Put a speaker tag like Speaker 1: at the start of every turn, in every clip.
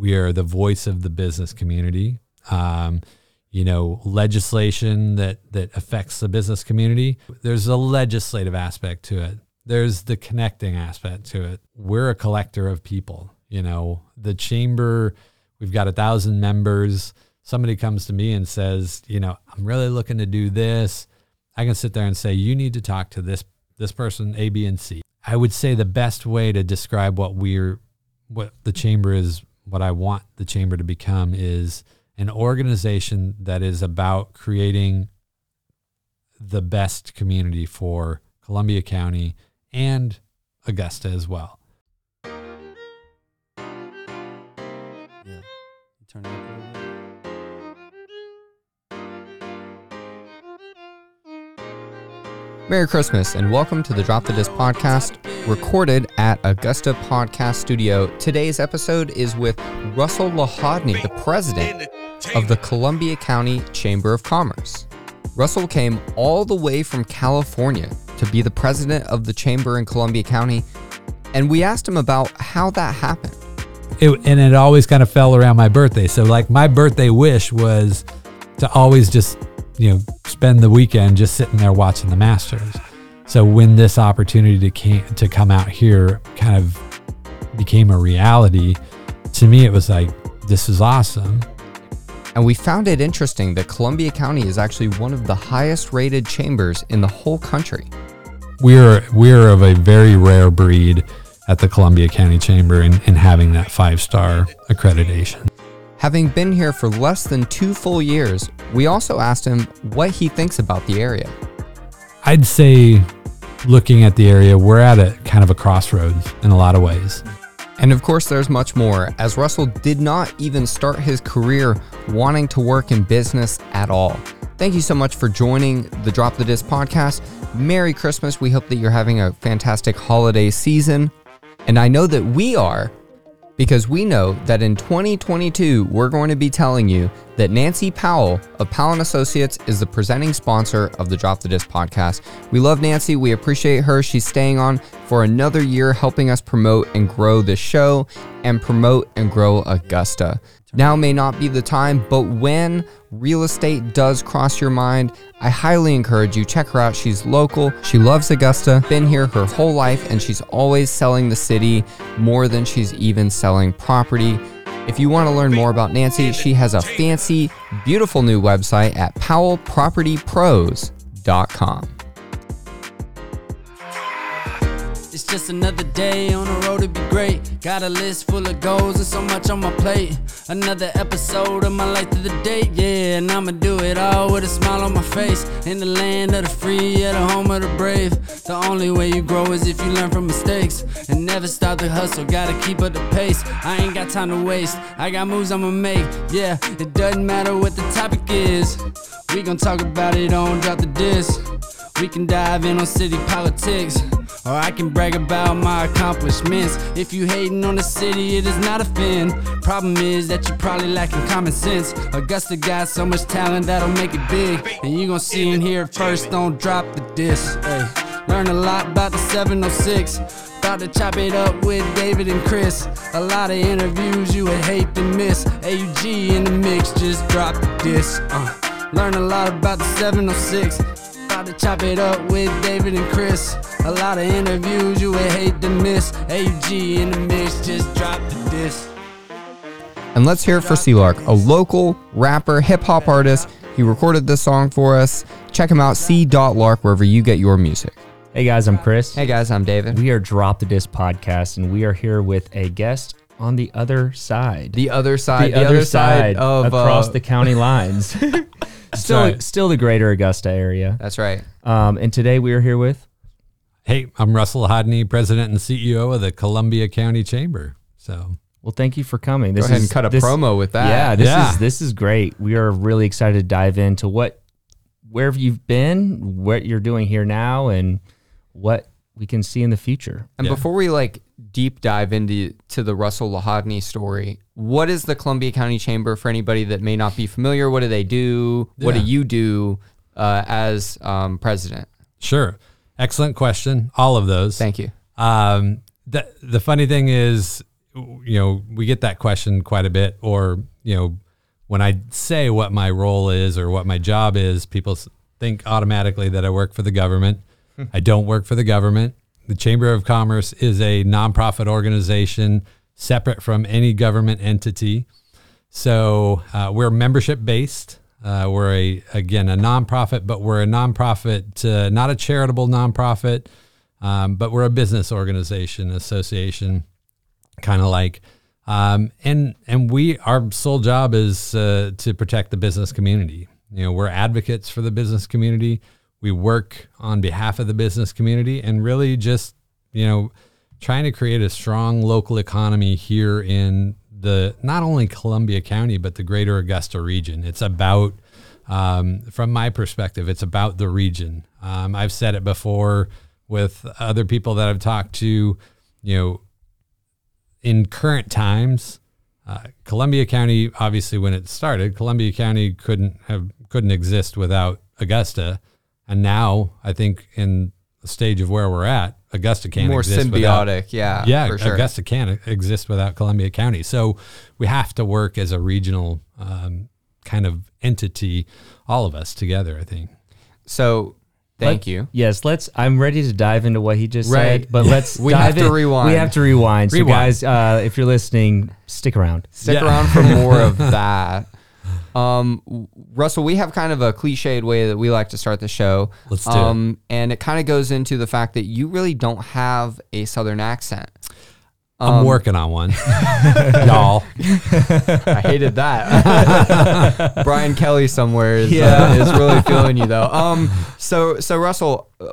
Speaker 1: We are the voice of the business community. Um, you know, legislation that that affects the business community. There's a legislative aspect to it. There's the connecting aspect to it. We're a collector of people. You know, the chamber. We've got a thousand members. Somebody comes to me and says, you know, I'm really looking to do this. I can sit there and say, you need to talk to this this person, A, B, and C. I would say the best way to describe what we're what the chamber is, what I want the chamber to become is an organization that is about creating the best community for Columbia County and Augusta as well.
Speaker 2: Merry Christmas and welcome to the Drop the Disc podcast, recorded at Augusta Podcast Studio. Today's episode is with Russell Lahodny, the president of the Columbia County Chamber of Commerce. Russell came all the way from California to be the president of the chamber in Columbia County, and we asked him about how that happened.
Speaker 1: It, and it always kind of fell around my birthday. So like my birthday wish was to always just, you know, spend the weekend just sitting there watching the Masters. So when this opportunity to came, to come out here kind of became a reality, to me it was like this is awesome.
Speaker 2: And we found it interesting that Columbia County is actually one of the highest rated chambers in the whole country.
Speaker 1: We're we're of a very rare breed at the Columbia County Chamber in, in having that five star accreditation.
Speaker 2: Having been here for less than two full years, we also asked him what he thinks about the area.
Speaker 1: I'd say looking at the area, we're at a kind of a crossroads in a lot of ways.
Speaker 2: And of course, there's much more, as Russell did not even start his career wanting to work in business at all. Thank you so much for joining the Drop the Disc podcast. Merry Christmas. We hope that you're having a fantastic holiday season. And I know that we are because we know that in 2022, we're going to be telling you that Nancy Powell of Powell and Associates is the presenting sponsor of the Drop the Disc podcast. We love Nancy. We appreciate her. She's staying on for another year, helping us promote and grow the show and promote and grow Augusta. Now may not be the time, but when real estate does cross your mind, I highly encourage you check her out. She's local. She loves Augusta. Been here her whole life and she's always selling the city more than she's even selling property. If you want to learn more about Nancy, she has a fancy, beautiful new website at powellpropertypros.com.
Speaker 3: just another day on the road to be great. Got a list full of goals and so much on my plate. Another episode of my life to the date, yeah. And I'ma do it all with a smile on my face. In the land of the free, at the home of the brave. The only way you grow is if you learn from mistakes. And never stop the hustle, gotta keep up the pace. I ain't got time to waste, I got moves I'ma make. Yeah, it doesn't matter what the topic is. We gon' talk about it on Drop the Disc. We can dive in on city politics, or I can brag about my accomplishments. If you hating on the city, it is not a fin. Problem is that you probably lacking common sense. Augusta got so much talent that'll make it big, and you gon' see and hear it first. Don't drop the disc. Hey, learn a lot about the 706. About to chop it up with David and Chris. A lot of interviews you would hate to miss. AUG in the mix, just drop the disc. Uh, learn a lot about the 706. About to chop it up with David and Chris. A lot of interviews you would hate to miss. AUG in the mix, just drop the disc.
Speaker 2: And let's hear it for C-Lark, a local rapper, hip hop artist. He recorded this song for us. Check him out, C.Lark, wherever you get your music.
Speaker 4: Hey guys, I'm Chris.
Speaker 2: Hey guys, I'm David.
Speaker 4: We are Drop the Disc podcast, and we are here with a guest on the other side.
Speaker 2: The other side, the, other, side, of
Speaker 4: across
Speaker 2: uh,
Speaker 4: the county lines. still,
Speaker 1: right.
Speaker 4: still the greater Augusta area.
Speaker 2: That's right.
Speaker 4: Um, and today we are here with.
Speaker 1: Hey, I'm Russell Hodney, President and CEO of the Columbia County Chamber. So
Speaker 4: Well, thank you for coming. This
Speaker 2: Go ahead
Speaker 4: is
Speaker 2: and cut a
Speaker 4: this-
Speaker 2: promo with that.
Speaker 4: Yeah, this
Speaker 1: Yeah.
Speaker 4: is this is great. We are really excited to dive into what, where have you've been, what you're doing here now, and what we can see in the future.
Speaker 2: And
Speaker 1: Yeah.
Speaker 2: before we like deep dive into to the Russell Lahodny story, what is the Columbia County Chamber for anybody that may not be familiar? What do they do? What do you do uh, as um, president?
Speaker 1: sure. Excellent question. All of those.
Speaker 2: Thank you.
Speaker 1: Um, the the funny thing is, you know, we get that question quite a bit. Or, you know, when I say what my role is or what my job is, people think automatically that I work for the government. I don't work for the government. The Chamber of Commerce is a nonprofit organization separate from any government entity. So uh, we're membership based. Uh, we're a again a nonprofit, but we're a nonprofit, uh, not a charitable nonprofit, um, but we're a business organization, association, kind of like. Um, and and we our sole job is uh, to protect the business community. You know, we're advocates for the business community. We work on behalf of the business community, and really just you know trying to create a strong local economy here in the not only Columbia County but the greater Augusta region. It's about, um, from my perspective, it's about the region. Um, I've said it before with other people that I've talked to. You know, in current times, uh, Columbia County, obviously, when it started, Columbia County couldn't have couldn't exist without Augusta, and now I think in the stage of where we're at, Augusta can't
Speaker 2: More
Speaker 1: exist without-
Speaker 2: symbiotic. Yeah.
Speaker 1: yeah,
Speaker 2: For sure.
Speaker 1: Augusta can't exist without Columbia County. So we have to work as a regional um, kind of entity, all of us together. I think.
Speaker 2: So thank
Speaker 4: Let-
Speaker 2: you.
Speaker 4: Yes, let's. I'm ready to dive into what he just
Speaker 2: Right.
Speaker 4: said, but let's.
Speaker 2: We
Speaker 4: dive
Speaker 2: have to rewind.
Speaker 4: We have to rewind. So,
Speaker 1: Rewind.
Speaker 4: guys, uh, if you're listening, stick around.
Speaker 2: Stick
Speaker 1: Yeah.
Speaker 2: around for more of that. Um, Russell, we have kind of a cliched way that we like to start the show.
Speaker 1: Let's do it.
Speaker 2: um, And it kind of goes into the fact that you really don't have a Southern accent. Um,
Speaker 1: I'm working on one, y'all.
Speaker 2: I hated that. Brian Kelly somewhere is, uh, is really feeling you though. Um, so so Russell, uh,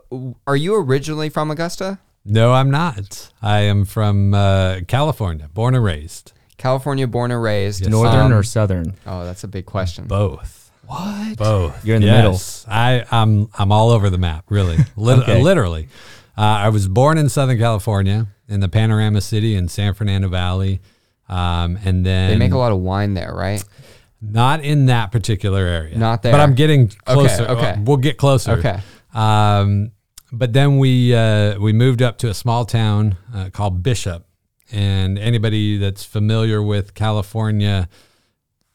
Speaker 2: are you originally from Augusta,
Speaker 1: No, I'm not. I am from uh, California, born and raised.
Speaker 2: California, born and raised?
Speaker 4: Northern
Speaker 2: Um,
Speaker 4: or southern?
Speaker 2: Oh, that's a big question.
Speaker 1: Both.
Speaker 2: What?
Speaker 1: Both.
Speaker 4: You're in the
Speaker 1: Yes. I, I'm I'm all over the map, really, Lit-
Speaker 4: Okay.
Speaker 1: literally. Uh, I was born in Southern California, in the Panorama City in San Fernando Valley, um, and then
Speaker 2: They make a lot of wine there, right?
Speaker 1: Not in that particular area.
Speaker 2: Not there.
Speaker 1: But I'm getting closer.
Speaker 2: okay.
Speaker 1: Uh, We'll get closer.
Speaker 2: Okay.
Speaker 1: Um, but then we uh, we moved up to a small town uh, called Bishop, and anybody that's familiar with California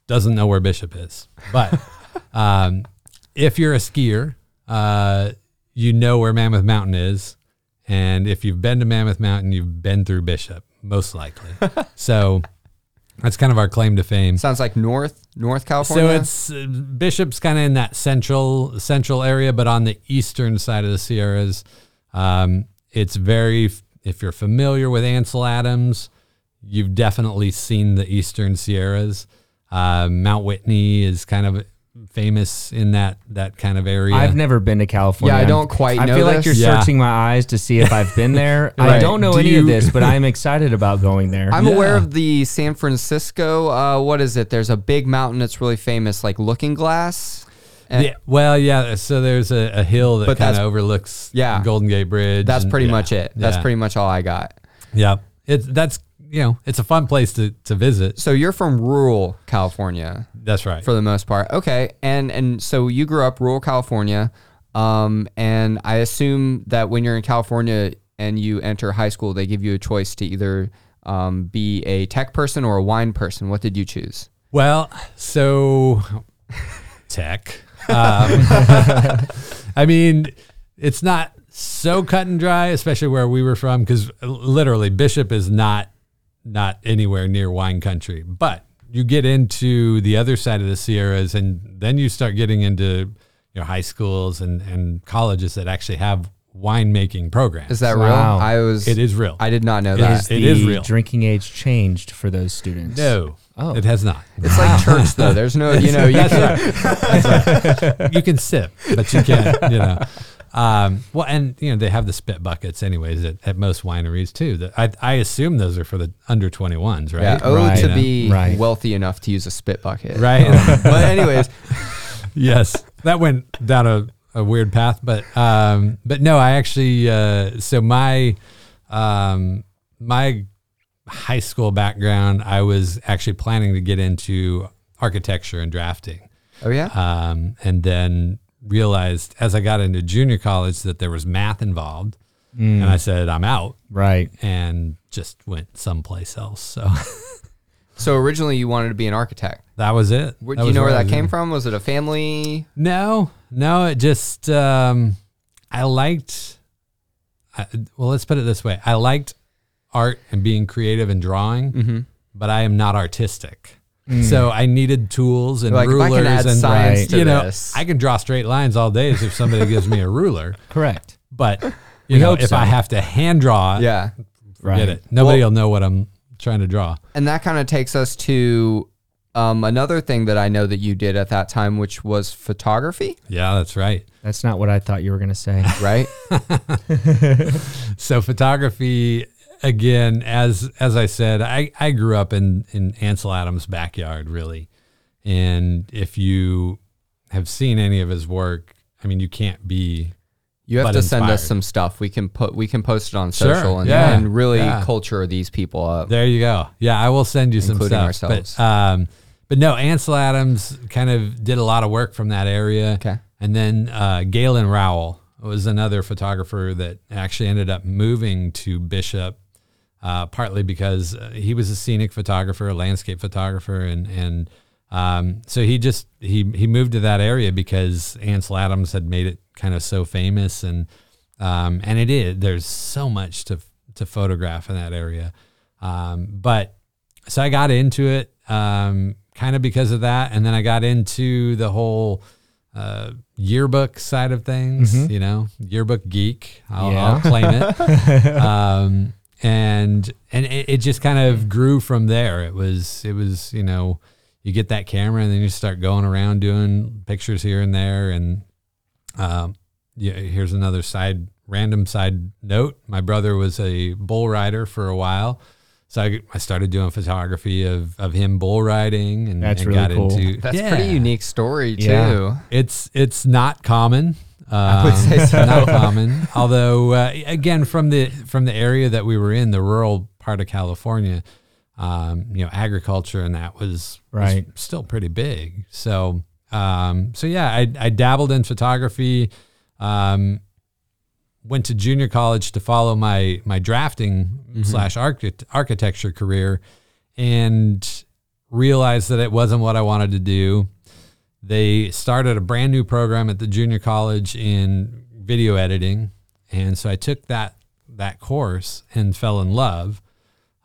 Speaker 1: doesn't know where Bishop is. But um, if you're a skier, uh, you know where Mammoth Mountain is, and if you've been to Mammoth Mountain, you've been through Bishop, most likely. so that's kind of our claim to fame.
Speaker 2: Sounds like North North California.
Speaker 1: So it's uh, Bishop's kind of in that central central area, but on the eastern side of the Sierras. Um, it's very. If you're familiar with Ansel Adams, you've definitely seen the eastern Sierras. Uh, Mount Whitney is kind of famous in that that kind of area.
Speaker 4: I've never been to California.
Speaker 2: Yeah, I don't quite
Speaker 4: I
Speaker 2: know
Speaker 4: feel like you're
Speaker 1: Yeah.
Speaker 4: searching my eyes to see if I've been there. I don't know
Speaker 1: Do
Speaker 4: any
Speaker 1: you-
Speaker 4: of this, but I'm excited about going there.
Speaker 2: I'm
Speaker 1: Yeah.
Speaker 2: aware of the San Francisco. Uh, what is it? There's a big mountain that's really famous, like Looking Glass. And
Speaker 1: yeah, well, yeah. So there's a, a hill that kind of overlooks
Speaker 2: Yeah.
Speaker 1: Golden Gate Bridge.
Speaker 2: That's
Speaker 1: and-
Speaker 2: pretty
Speaker 1: yeah,
Speaker 2: much it. That's
Speaker 1: yeah.
Speaker 2: pretty much all I got.
Speaker 1: Yeah, it's that's you know it's a fun place to to visit.
Speaker 2: So you're from rural California
Speaker 1: That's right.
Speaker 2: for the most part. Okay. And and so you grew up rural California. Um, and I assume that when you're in California and you enter high school, they give you a choice to either um, be a tech person or a wine person. What did you choose?
Speaker 1: Well, so tech. Um, I mean, it's not so cut and dry, especially where we were from, because literally Bishop is not not anywhere near wine country. But you get into the other side of the Sierras, and then you start getting into you know high schools and and colleges that actually have winemaking programs.
Speaker 2: Is that
Speaker 4: Wow.
Speaker 2: real? I was.
Speaker 1: it is real?
Speaker 2: I did not know
Speaker 1: It
Speaker 2: that.
Speaker 1: is-
Speaker 4: Is
Speaker 1: it is
Speaker 4: the
Speaker 1: real.
Speaker 4: drinking age changed for those students?
Speaker 1: no,
Speaker 4: Oh.
Speaker 1: it has not.
Speaker 2: It's like church though. There's no, you know, you can,
Speaker 1: you can sip, but you can't, you know. Um, well, and you know they have the spit buckets, anyways, at, at most wineries too. That I, I assume those are for the under twenty ones, right?
Speaker 2: yeah, oh,
Speaker 4: Right.
Speaker 2: to
Speaker 1: You know?
Speaker 2: be
Speaker 4: Right.
Speaker 2: wealthy enough to use a spit bucket.
Speaker 1: Right.
Speaker 2: Um, but anyways,
Speaker 1: yes, that went down a, a weird path, but um, but no, I actually uh, so my um, my high school background, I was actually planning to get into architecture and drafting.
Speaker 2: oh yeah,
Speaker 1: um, and then realized as I got into junior college that there was math involved. and I said I'm out,
Speaker 4: Right.
Speaker 1: and just went someplace else. So
Speaker 2: So originally you wanted to be an architect.
Speaker 1: that was it. That
Speaker 2: do you know where that came
Speaker 1: in.
Speaker 2: from? Was it a family?
Speaker 1: No, no. It just um, I liked. I, well, let's put it this way: I liked art and being creative and drawing,
Speaker 2: Mm-hmm.
Speaker 1: but I am not artistic. So I needed tools and
Speaker 2: Like
Speaker 1: rulers and
Speaker 2: science
Speaker 4: Right.
Speaker 1: you know
Speaker 2: this,
Speaker 1: I can draw straight lines all day if somebody gives me a ruler.
Speaker 4: Correct.
Speaker 1: But you
Speaker 4: We
Speaker 1: know, if
Speaker 4: so.
Speaker 1: I have to hand draw,
Speaker 2: yeah.
Speaker 4: Right.
Speaker 1: it. Nobody
Speaker 2: Well-
Speaker 1: will know what I'm trying to draw.
Speaker 2: And that kind of takes us to um, another thing that I know that you did at that time, which was photography,
Speaker 1: Yeah, that's right.
Speaker 4: That's not what I thought you were going to say.
Speaker 2: right?
Speaker 1: so photography again as as i said i i grew up in in ansel adams backyard really and if you have seen any of his work i mean you can't be
Speaker 2: You have to send us some stuff. We can put we can post it on
Speaker 1: Sure,
Speaker 2: social and,
Speaker 1: yeah,
Speaker 2: and really
Speaker 1: yeah.
Speaker 2: culture these people up.
Speaker 1: there you go yeah i will send you some stuff
Speaker 2: ourselves.
Speaker 1: but um but no ansel adams kind of did a lot of work from that area
Speaker 2: Okay.
Speaker 1: and then uh galen rowell was another photographer that actually ended up moving to bishop uh, partly because uh, he was a scenic photographer, a landscape photographer, and and um, so he just he he moved to that area because Ansel Adams had made it kind of so famous, and um, and it is there's so much to to photograph in that area, um, but so I got into it um, kind of because of that, and then I got into the whole. Uh, yearbook side of things, you know, yearbook geek. I'll,
Speaker 4: Yeah.
Speaker 1: I'll claim it um, and and it, it just kind of grew from there. It was it was you know you get that camera and then you start going around doing pictures here and there and um, yeah. Here's another side random side note. My brother was a bull rider for a while. So I, I started doing photography of, of him bull riding and,
Speaker 4: That's
Speaker 1: and
Speaker 4: really
Speaker 1: got
Speaker 4: cool.
Speaker 1: into
Speaker 2: That's
Speaker 1: yeah.
Speaker 2: pretty unique story too.
Speaker 4: Yeah.
Speaker 1: It's it's not common. Um,
Speaker 2: would say so.
Speaker 1: Not common. Although uh, again, from the from the area that we were in, the rural part of California, um, you know, agriculture and that was, was
Speaker 4: Right.
Speaker 1: still pretty big. So um, so yeah, I, I dabbled in photography. Um, went to junior college to follow my my drafting slash architect, architecture career, and realized that it wasn't what I wanted to do. They started a brand new program at the junior college in video editing, and so I took that that course and fell in love.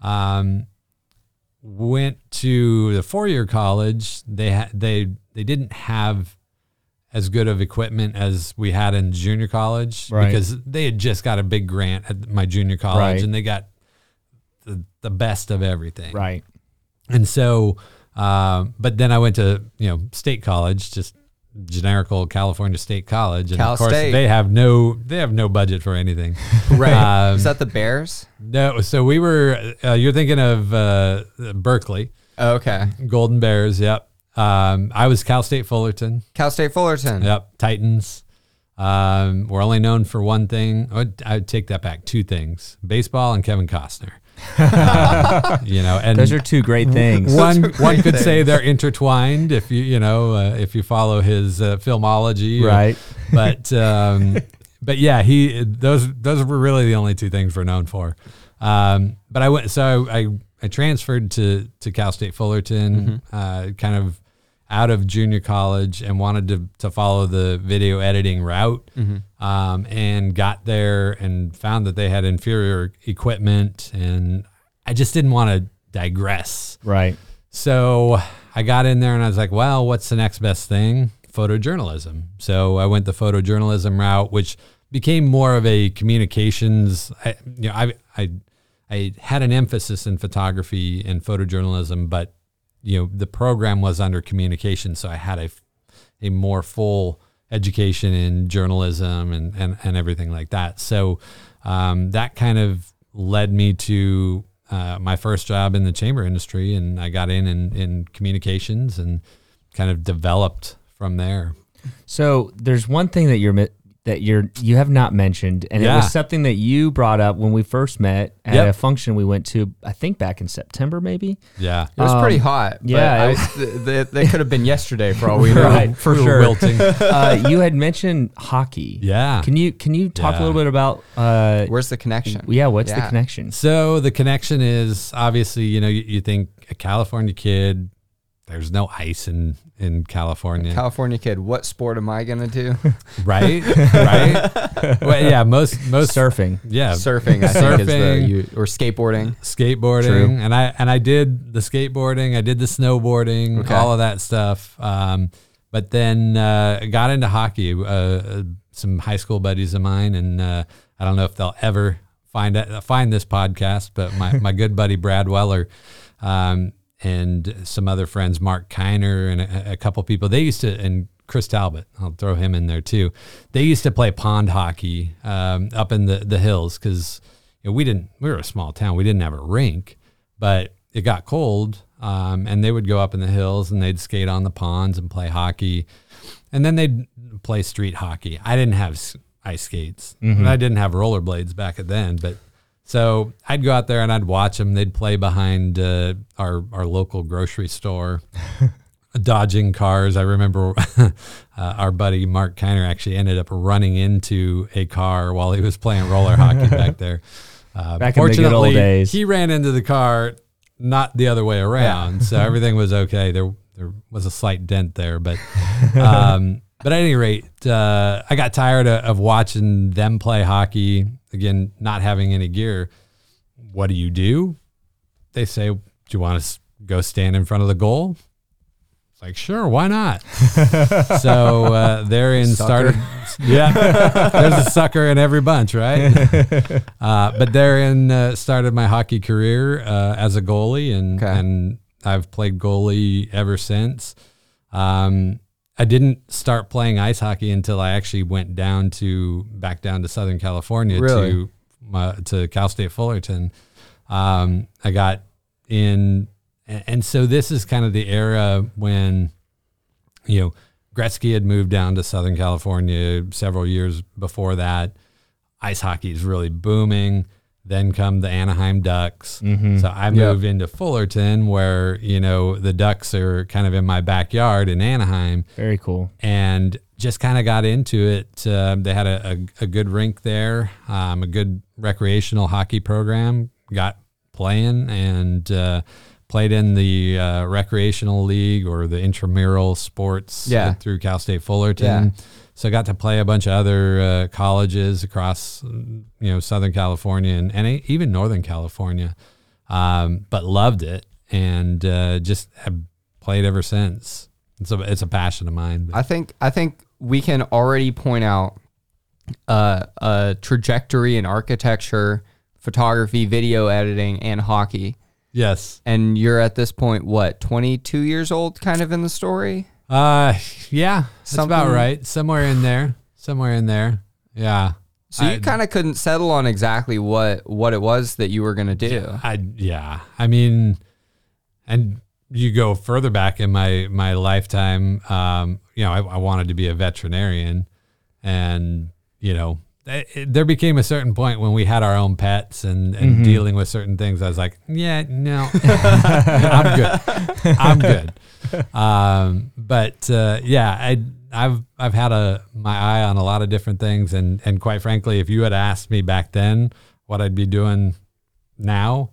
Speaker 1: Um, went to the four year college. They had they they didn't have as good of equipment as we had in junior college
Speaker 4: Right.
Speaker 1: because they had just got a big grant at my junior college
Speaker 4: Right.
Speaker 1: and they got the, the best of everything.
Speaker 4: right.
Speaker 1: And so, um, but then I went to you know state college, just generical California State College, and
Speaker 2: Cal
Speaker 1: of course
Speaker 2: State.
Speaker 1: they have no they have no budget for anything.
Speaker 2: Right.
Speaker 1: Um,
Speaker 2: Is that the Bears?
Speaker 1: no, so we were uh, you're thinking of uh, Berkeley
Speaker 2: Oh, okay.
Speaker 1: Golden Bears. Yep. Um, I was Cal State Fullerton.
Speaker 2: Cal State Fullerton.
Speaker 1: Yep. Titans. Um, we're only known for one thing. I would, I would take that back. Two things: baseball and Kevin Costner. You know, and
Speaker 4: Those are two great things.
Speaker 1: one
Speaker 2: are
Speaker 1: one
Speaker 2: great
Speaker 1: could say they're intertwined if you you know uh, if you follow his uh, filmology
Speaker 4: Right.
Speaker 1: but um, but yeah he those those were really the only two things we're known for um, but I went so I I transferred to to Cal State Fullerton uh, kind of out of junior college and wanted to to follow the video editing route um, and got there and found that they had inferior equipment and I just didn't want to digress
Speaker 4: Right.
Speaker 1: so I got in there and I was like, well, what's the next best thing? Photojournalism. So I went the photojournalism route, which became more of a communications. I, you know, I, I, I had an emphasis in photography and photojournalism, but you know, the program was under communication, so I had a, a more full education in journalism and and, and everything like that. So um, that kind of led me to uh, my first job in the chamber industry, and I got in, in in communications and kind of developed from there.
Speaker 4: So there's one thing that you're that you're you have not mentioned, and it was something that you brought up when we first met at
Speaker 1: Yep.
Speaker 4: a function we went to. I think back in September, maybe.
Speaker 1: Yeah.
Speaker 2: It was pretty
Speaker 4: Um,
Speaker 2: hot. but
Speaker 4: yeah,
Speaker 2: I- th- th- they could have been yesterday for all we know.
Speaker 4: Right, for
Speaker 1: We
Speaker 4: sure.
Speaker 1: wilting.
Speaker 4: uh, you had mentioned hockey.
Speaker 1: Yeah.
Speaker 4: Can you can you talk a little bit about? Uh,
Speaker 2: Where's the connection?
Speaker 4: yeah, what's the connection?
Speaker 1: So the connection is obviously, you know, you, you think a California kid, there's no ice in, in California,
Speaker 2: California kid, what sport am I gonna do?
Speaker 1: right? right? well, yeah, most, most,
Speaker 4: Surfing.
Speaker 1: yeah,
Speaker 2: Surfing, I think, is the
Speaker 1: Surfing.
Speaker 2: you, or skateboarding.
Speaker 1: skateboarding
Speaker 2: True.
Speaker 1: and I and I did the skateboarding, I did the snowboarding,
Speaker 2: Okay.
Speaker 1: all of that stuff. Um, but then uh, got into hockey. Uh, Uh, some high school buddies of mine, and uh, I don't know if they'll ever find it, find this podcast, but my, my good buddy Brad Weller. Um, and some other friends, Mark Kiner and a, a couple people. They used to, and Chris Talbot, I'll throw him in there too. They used to play pond hockey um, up in the, the hills because you know, we didn't, we were a small town. We didn't have a rink, but it got cold. Um, and they would go up in the hills and they'd skate on the ponds and play hockey. And then they'd play street hockey. I didn't have ice skates. And I didn't have rollerblades back then, but so I'd go out there and I'd watch them. They'd play behind uh, our our local grocery store, dodging cars. I remember uh, our buddy Mark Kiner actually ended up running into a car while he was playing roller hockey back there. Uh,
Speaker 4: Back in the good old
Speaker 1: fortunately,
Speaker 4: days.
Speaker 1: he ran into the car, not the other way around. so everything was okay. There there was a slight dent there, but um, but at any rate, uh, I got tired of, of watching them play hockey. Again, not having any gear. What do you do? They say, "Do you want to go stand in front of the goal?" It's like, sure, why not? so uh, therein
Speaker 2: Sucker.
Speaker 1: started. Yeah, there's a sucker in every bunch, right? uh, but therein uh, started my hockey career uh, as a goalie, and
Speaker 2: Okay.
Speaker 1: and I've played goalie ever since. Um, I didn't start playing ice hockey until I actually went down to back down to Southern California
Speaker 2: Really?
Speaker 1: to my, to Cal State Fullerton. Um, I got in, and, and so this is kind of the era when, you know, Gretzky had moved down to Southern California several years before that. Ice hockey is really booming. Then come the Anaheim Ducks. So I moved into Fullerton, where you know the Ducks are kind of in my backyard in Anaheim,
Speaker 4: Very cool.
Speaker 1: and just kind of got into it. Um, they had a, a, a good rink there, um, a good recreational hockey program. Got playing and uh, played in the uh, recreational league or the intramural sports
Speaker 2: Yeah.
Speaker 1: through Cal State Fullerton.
Speaker 2: Yeah.
Speaker 1: So I got to play a bunch of other uh, colleges across, you know, Southern California and, and even Northern California, um, but loved it and uh, just have played ever since. It's a it's a passion of mine.
Speaker 2: I think I think we can already point out uh, a trajectory in architecture, photography, video editing, and hockey.
Speaker 1: yes.
Speaker 2: And you're at this point, what, 22 years old, kind of in the story?
Speaker 1: Uh, yeah, that's about right. Somewhere in there. Somewhere in there. Yeah.
Speaker 2: So you kind of couldn't settle on exactly what what it was that you were gonna do.
Speaker 1: I yeah. I mean, and you go further back in my my lifetime. Um, you know, I, I wanted to be a veterinarian, and you know, there became a certain point when we had our own pets and and dealing with certain things. I was like, yeah, no, I'm good. I'm good. Um, but uh, yeah, I. I've I've had a my eye on a lot of different things and and quite frankly if you had asked me back then what I'd be doing now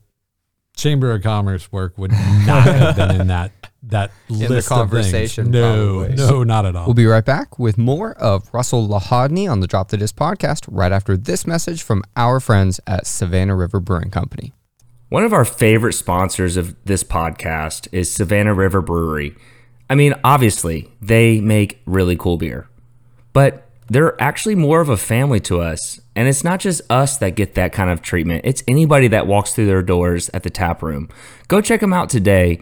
Speaker 1: Chamber of Commerce work would not have been in that that
Speaker 2: the
Speaker 1: list
Speaker 2: conversation,
Speaker 1: Of. No,
Speaker 2: probably.
Speaker 1: no, not at all.
Speaker 2: We'll be right back with more of Russell Lahodny on the Drop the Disc podcast right after this message from our friends at Savannah River Brewing Company.
Speaker 5: One of our favorite sponsors of this podcast is Savannah River Brewery. I mean, obviously, they make really cool beer, but they're actually more of a family to us. And it's not just us that get that kind of treatment, it's anybody that walks through their doors at the tap room. Go check them out today.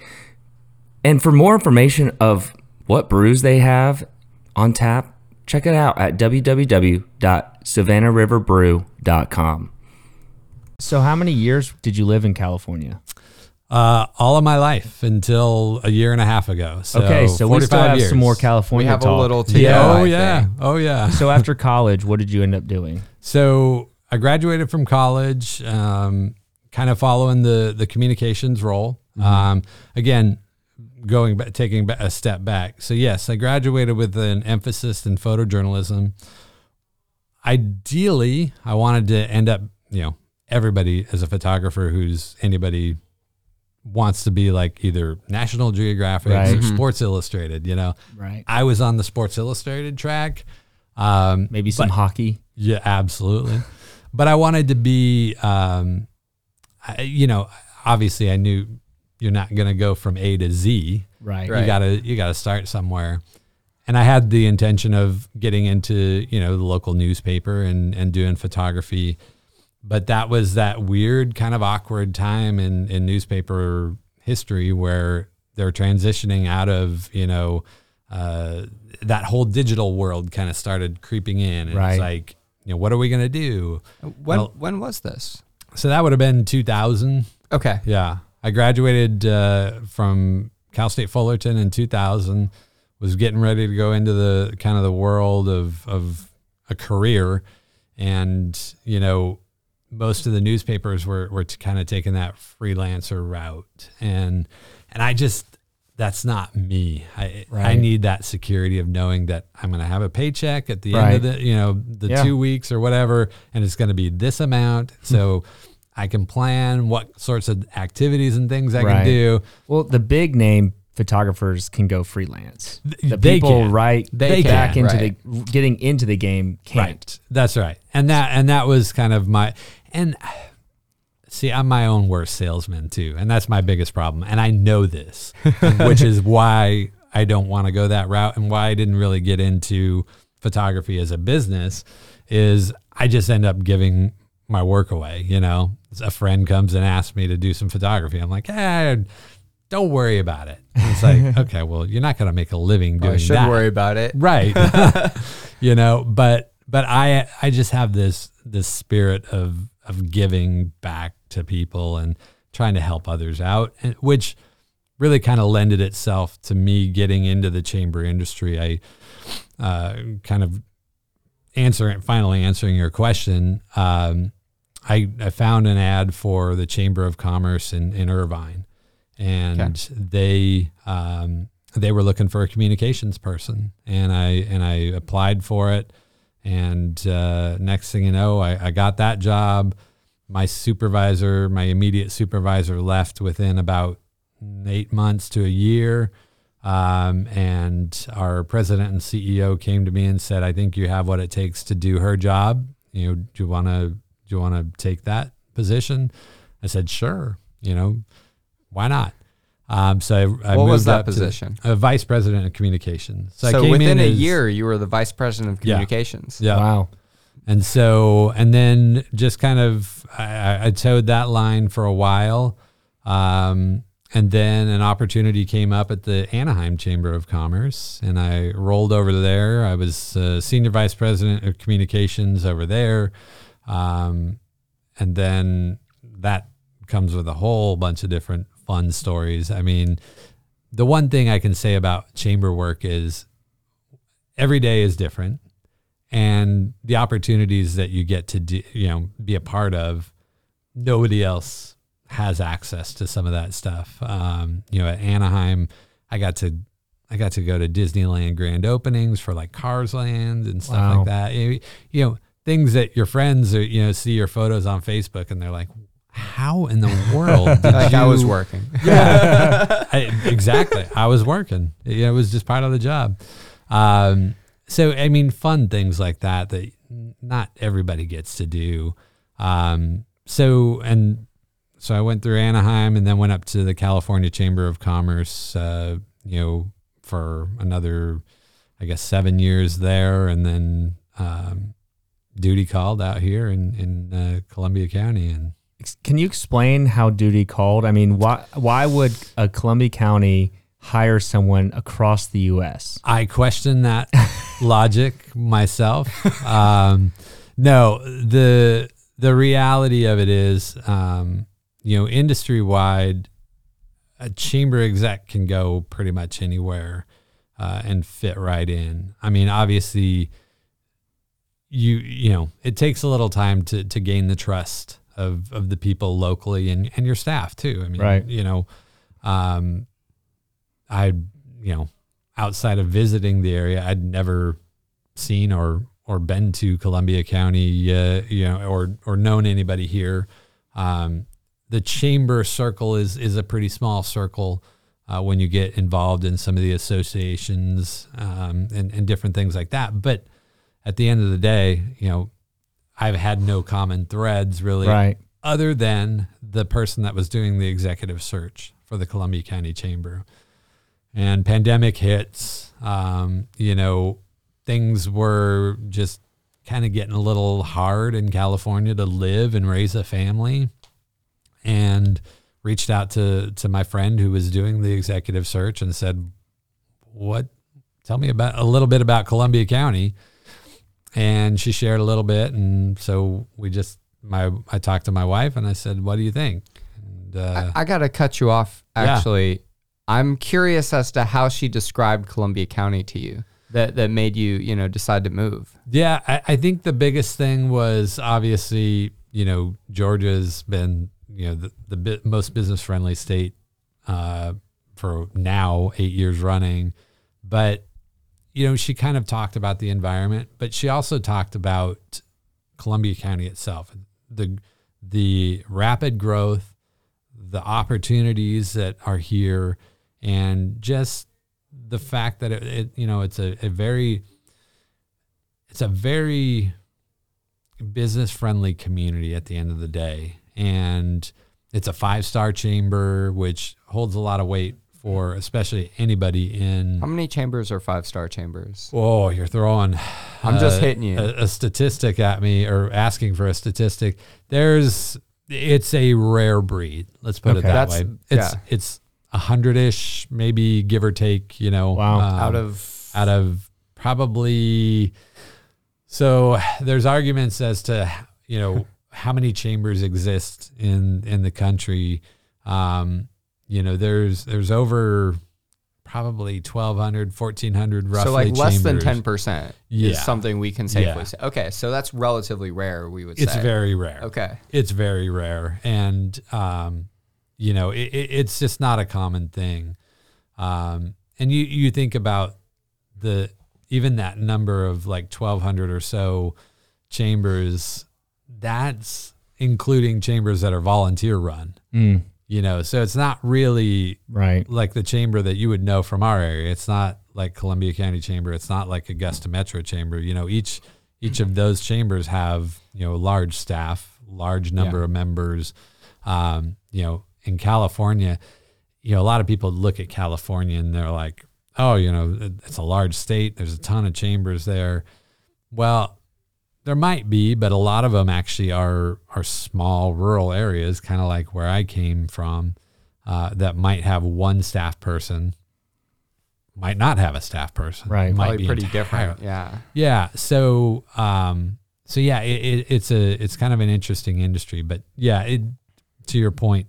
Speaker 5: And for more information of what brews they have on tap, check it out at www.savannahriverbrew.com.
Speaker 4: So, how many years did you live in California?
Speaker 1: Uh, all of my life until a year and a half ago. So
Speaker 4: okay, so we still
Speaker 1: 45
Speaker 4: have
Speaker 1: years.
Speaker 4: some more California.
Speaker 2: We have
Speaker 4: talk.
Speaker 2: a little to
Speaker 1: Yeah.
Speaker 2: go.
Speaker 1: Oh
Speaker 2: I
Speaker 1: yeah.
Speaker 2: think.
Speaker 1: Oh yeah.
Speaker 4: So after college, what did you end up doing?
Speaker 1: So I graduated from college, um, kind of following the the communications role. Um, again, going back, taking a step back. So yes, I graduated with an emphasis in photojournalism. Ideally, I wanted to end up, you know, everybody as a photographer who's anybody wants to be like either National Geographic
Speaker 4: Right.
Speaker 1: or Sports Illustrated. You know,
Speaker 4: Right.
Speaker 1: I was on the Sports Illustrated track. Um,
Speaker 4: Maybe some hockey.
Speaker 1: yeah, absolutely. but I wanted to be, um, I, you know, obviously I knew you're not going to go from A to Z.
Speaker 4: Right.
Speaker 2: Right.
Speaker 1: You gotta, you gotta start somewhere. And I had the intention of getting into, you know, the local newspaper and, and doing photography. But that was that weird kind of awkward time in, in newspaper history where they're transitioning out of, you know, uh, that whole digital world kind of started creeping in. And
Speaker 4: Right.
Speaker 1: it's like, you know, what are we going to do?
Speaker 2: When
Speaker 1: Well-
Speaker 2: when was this?
Speaker 1: So that would have been 2000.
Speaker 2: Okay.
Speaker 1: Yeah. I graduated uh, from Cal State Fullerton in 2000, was getting ready to go into the kind of the world of, of a career. And, you know, most of the newspapers were, were kind of taking that freelancer route. And, and I just, that's not me. I, I need that security of knowing that I'm going to have a paycheck at the
Speaker 4: Right.
Speaker 1: end of the, you know, the
Speaker 4: Yeah.
Speaker 1: two weeks or whatever, and it's going to be this amount. So I can plan what sorts of activities and things I
Speaker 4: Right.
Speaker 1: can do.
Speaker 4: Well, the big name photographers can go freelance. The
Speaker 1: they
Speaker 4: people
Speaker 1: can.
Speaker 4: right
Speaker 2: They
Speaker 4: back
Speaker 2: can,
Speaker 4: into
Speaker 2: right.
Speaker 4: the getting into the game can't.
Speaker 1: Right. That's right. And that and that was kind of my and see, I'm my own worst salesman too, and that's my biggest problem. And I know this, which is why I don't want to go that route and why I didn't really get into photography as a business is I just end up giving my work away, you know. A friend comes and asks me to do some photography. I'm like, "Eh, don't worry about it." And it's like, "Okay, well, you're not going to make a living doing
Speaker 2: I should
Speaker 1: that."
Speaker 2: worry about it.
Speaker 1: right you know but but i i just have this this spirit of of giving back to people and trying to help others out and which really kind of lended itself to me getting into the chamber industry i uh, kind of answering finally answering your question um, I, I found an ad for the chamber of commerce in, in irvine and they um, they were looking for a communications person and I and I applied for it and uh, next thing you know I, I got that job. My supervisor my immediate supervisor left within about eight months to a year um, and our president and CEO came to me and said I think you have what it takes to do her job. You know do you want to you want to take that position I said sure you know why not um, so I, I
Speaker 2: What
Speaker 1: moved
Speaker 2: was that
Speaker 1: up to
Speaker 2: position?
Speaker 1: a vice president of communications. So, I
Speaker 2: So
Speaker 1: came
Speaker 2: within
Speaker 1: in
Speaker 2: a
Speaker 1: as-
Speaker 2: year, you were the vice president of communications.
Speaker 1: yeah.
Speaker 4: Wow.
Speaker 1: And so, and then just kind of, I, I- I towed that line for a while. Um, and then an opportunity came up at the Anaheim Chamber of Commerce, and I rolled over there. I was uh, senior vice president of communications over there. Um, and then that comes with a whole bunch of different fun stories. I mean, the one thing I can say about chamber work is every day is different and the opportunities that you get to do, you know, be a part of, nobody else has access to some of that stuff. Um, you know, at Anaheim, I got to, I got to go to Disneyland grand openings for like Cars Land and stuff
Speaker 4: Wow.
Speaker 1: like that. You, you know, things that your friends are, you know, see your photos on Facebook and they're like, how in the world did
Speaker 2: Like I was working.
Speaker 1: yeah, I, exactly. I was working. Yeah, it was just part of the job. Um, so I mean, fun things like that that not everybody gets to do. Um, so and so I went through Anaheim and then went up to the California Chamber of Commerce. Uh, you know, for another, I guess, seven years there, and then um, duty called out here in in uh, Columbia County and.
Speaker 4: Can you explain how duty called? I mean, why why would a Columbia County hire someone across the U.S.?
Speaker 1: I question that logic myself. Um, no, the the reality of it is, um, you know, industry wide, a chamber exec can go pretty much anywhere uh, and fit right in. I mean, obviously, you you know it takes a little time to to gain the trust of of the people locally and and your staff too. I mean,
Speaker 4: Right.
Speaker 1: you know, um, I you know outside of visiting the area, I'd never seen or or been to Columbia County, uh, you know, or or known anybody here. Um, the chamber circle is is a pretty small circle uh, when you get involved in some of the associations um, and and different things like that. But at the end of the day, you know, I've had no common threads really,
Speaker 4: Right.
Speaker 1: other than the person that was doing the executive search for the Columbia County Chamber. And pandemic hits, um, you know, things were just kind of getting a little hard in California to live and raise a family. And reached out to to my friend who was doing the executive search and said, "What? Tell me about a little bit about Columbia County." And she shared a little bit, and so we just my I talked to my wife and I said, "What do you think?" And uh,
Speaker 2: I, I got to cut you off.
Speaker 1: Yeah.
Speaker 2: Actually, I'm curious as to how she described Columbia County to you. That that made you you know decide to move.
Speaker 1: Yeah, I, I think the biggest thing was obviously, you know, Georgia's been, you know, the, the most business friendly state uh, for now eight years running. But, you know, she kind of talked about the environment, but she also talked about Columbia County itself, the the rapid growth, the opportunities that are here, and just the fact that it, it you know it's a, a very it's a very business friendly community at the end of the day. And it's a five star chamber which holds a lot of weight for especially anybody in
Speaker 2: How many chambers are five star chambers?
Speaker 1: Oh, you're throwing.
Speaker 2: I'm just
Speaker 1: uh,
Speaker 2: hitting you.
Speaker 1: A, a statistic at me or asking for a statistic. There's, it's a rare breed. Let's put it that
Speaker 2: That's-
Speaker 1: way. It's
Speaker 2: yeah.
Speaker 1: it's a hundred ish, maybe give or take. You know,
Speaker 4: Wow.
Speaker 1: um,
Speaker 2: out of
Speaker 1: out of probably. So there's arguments as to you know how many chambers exist in in the country. Um, you know, there's there's over probably 1,200, 1,400 roughly.
Speaker 2: so like less than ten percent
Speaker 1: Yeah.
Speaker 2: is something we can safely
Speaker 1: Yeah.
Speaker 2: say. Okay, so that's relatively rare. We would say
Speaker 1: It's
Speaker 2: say.
Speaker 1: very rare.
Speaker 2: okay.
Speaker 1: It's very rare, and um, you know, it, it, it's just not a common thing. Um, and you you think about the even that number of like twelve hundred or so chambers. That's including chambers that are volunteer run.
Speaker 4: Mm,
Speaker 1: You know, so it's not really
Speaker 4: right.
Speaker 1: like the chamber that you would know from our area. It's not like Columbia County Chamber. It's not like Augusta Metro Chamber. You know, each each of those chambers have you know large staff, large number
Speaker 2: Yeah.
Speaker 1: of members. Um, you know, in California, you know, a lot of people look at California and they're like, oh, you know, it's a large state. There's a ton of chambers there. Well, there might be, but a lot of them actually are are small rural areas, kind of like where I came from, uh, that might have one staff person, might not have a staff person,
Speaker 4: Right.
Speaker 1: Might
Speaker 2: Probably
Speaker 1: be
Speaker 2: pretty
Speaker 1: entire-
Speaker 2: different. Yeah.
Speaker 1: Yeah. So, um, so yeah, it, it, it's a it's kind of an interesting industry, but yeah, it, to your point,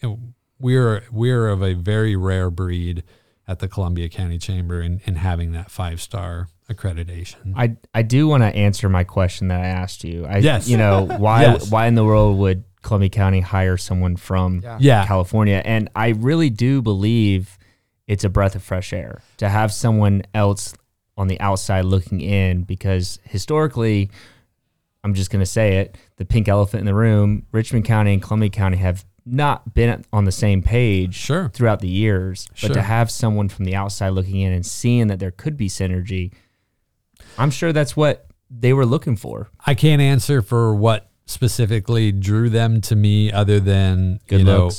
Speaker 1: it- we're we're of a very rare breed at the Columbia County Chamber in, in having that five star accreditation.
Speaker 4: I I do want to answer my question that I asked you. I,
Speaker 1: Yes.
Speaker 4: You know why
Speaker 1: Yes.
Speaker 4: why in the world would Columbia County hire someone from
Speaker 2: Yeah.
Speaker 1: yeah.
Speaker 4: California? And I really do believe it's a breath of fresh air to have someone else on the outside looking in because historically, I'm just going to say it, the pink elephant in the room, Richmond County and Columbia County have not been on the same page
Speaker 1: Sure.
Speaker 4: throughout the years. But
Speaker 1: Sure.
Speaker 4: to have someone from the outside looking in and seeing that there could be synergy, I'm sure that's what they were looking for.
Speaker 1: I can't answer for what specifically drew them to me other than
Speaker 4: Good
Speaker 1: you know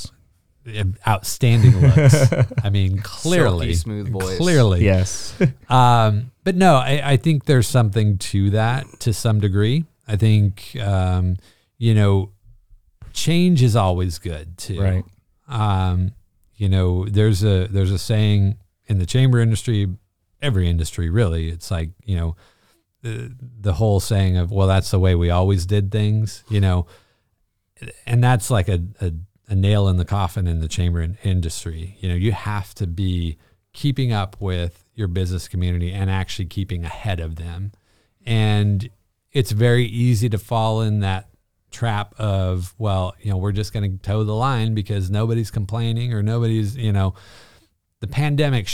Speaker 1: outstanding looks. I mean, clearly,
Speaker 2: smooth voice.
Speaker 1: clearly,
Speaker 4: Yes.
Speaker 1: Um, but no, I, I think there's something to that to some degree. I think um, you know, change is always good too.
Speaker 4: Right.
Speaker 1: Um, you know, there's a there's a saying in the chamber industry, every industry really. It's like you know, the, the whole saying of well, that's the way we always did things. You know, and that's like a, a a nail in the coffin in the chamber in- industry. You know, you have to be keeping up with your business community and actually keeping ahead of them. And it's very easy to fall in that trap of, well, you know, we're just going to toe the line because nobody's complaining or nobody's, you know, the pandemic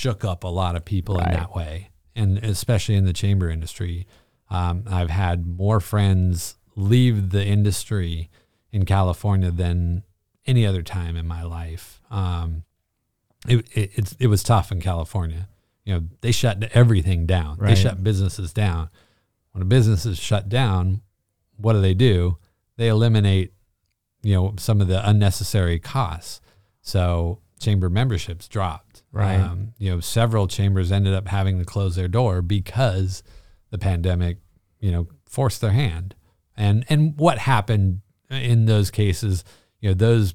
Speaker 1: shook up a lot of people in that way. And especially in the chamber industry. Um, I've had more friends leave the industry in California than any other time in my life. Um, it, it, it's, it was tough in California. You know, they shut everything down. They shut businesses down. When a business is shut down, what do they do? They eliminate, you know, some of the unnecessary costs. So chamber memberships dropped.
Speaker 4: Right.
Speaker 1: Um, you know, several chambers ended up having to close their door because the pandemic, you know, forced their hand. And and what happened in those cases, you know, those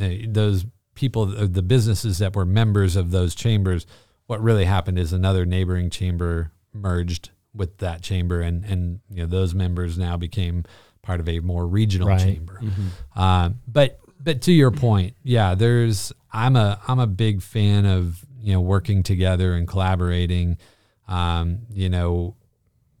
Speaker 1: uh, those people, uh, the businesses that were members of those chambers, what really happened is another neighboring chamber merged with that chamber, and and you know those members now became part of a more regional
Speaker 4: Right.
Speaker 1: chamber. Um, but but to your point, yeah, there's I'm a I'm a big fan of you know working together and collaborating. Um, you know,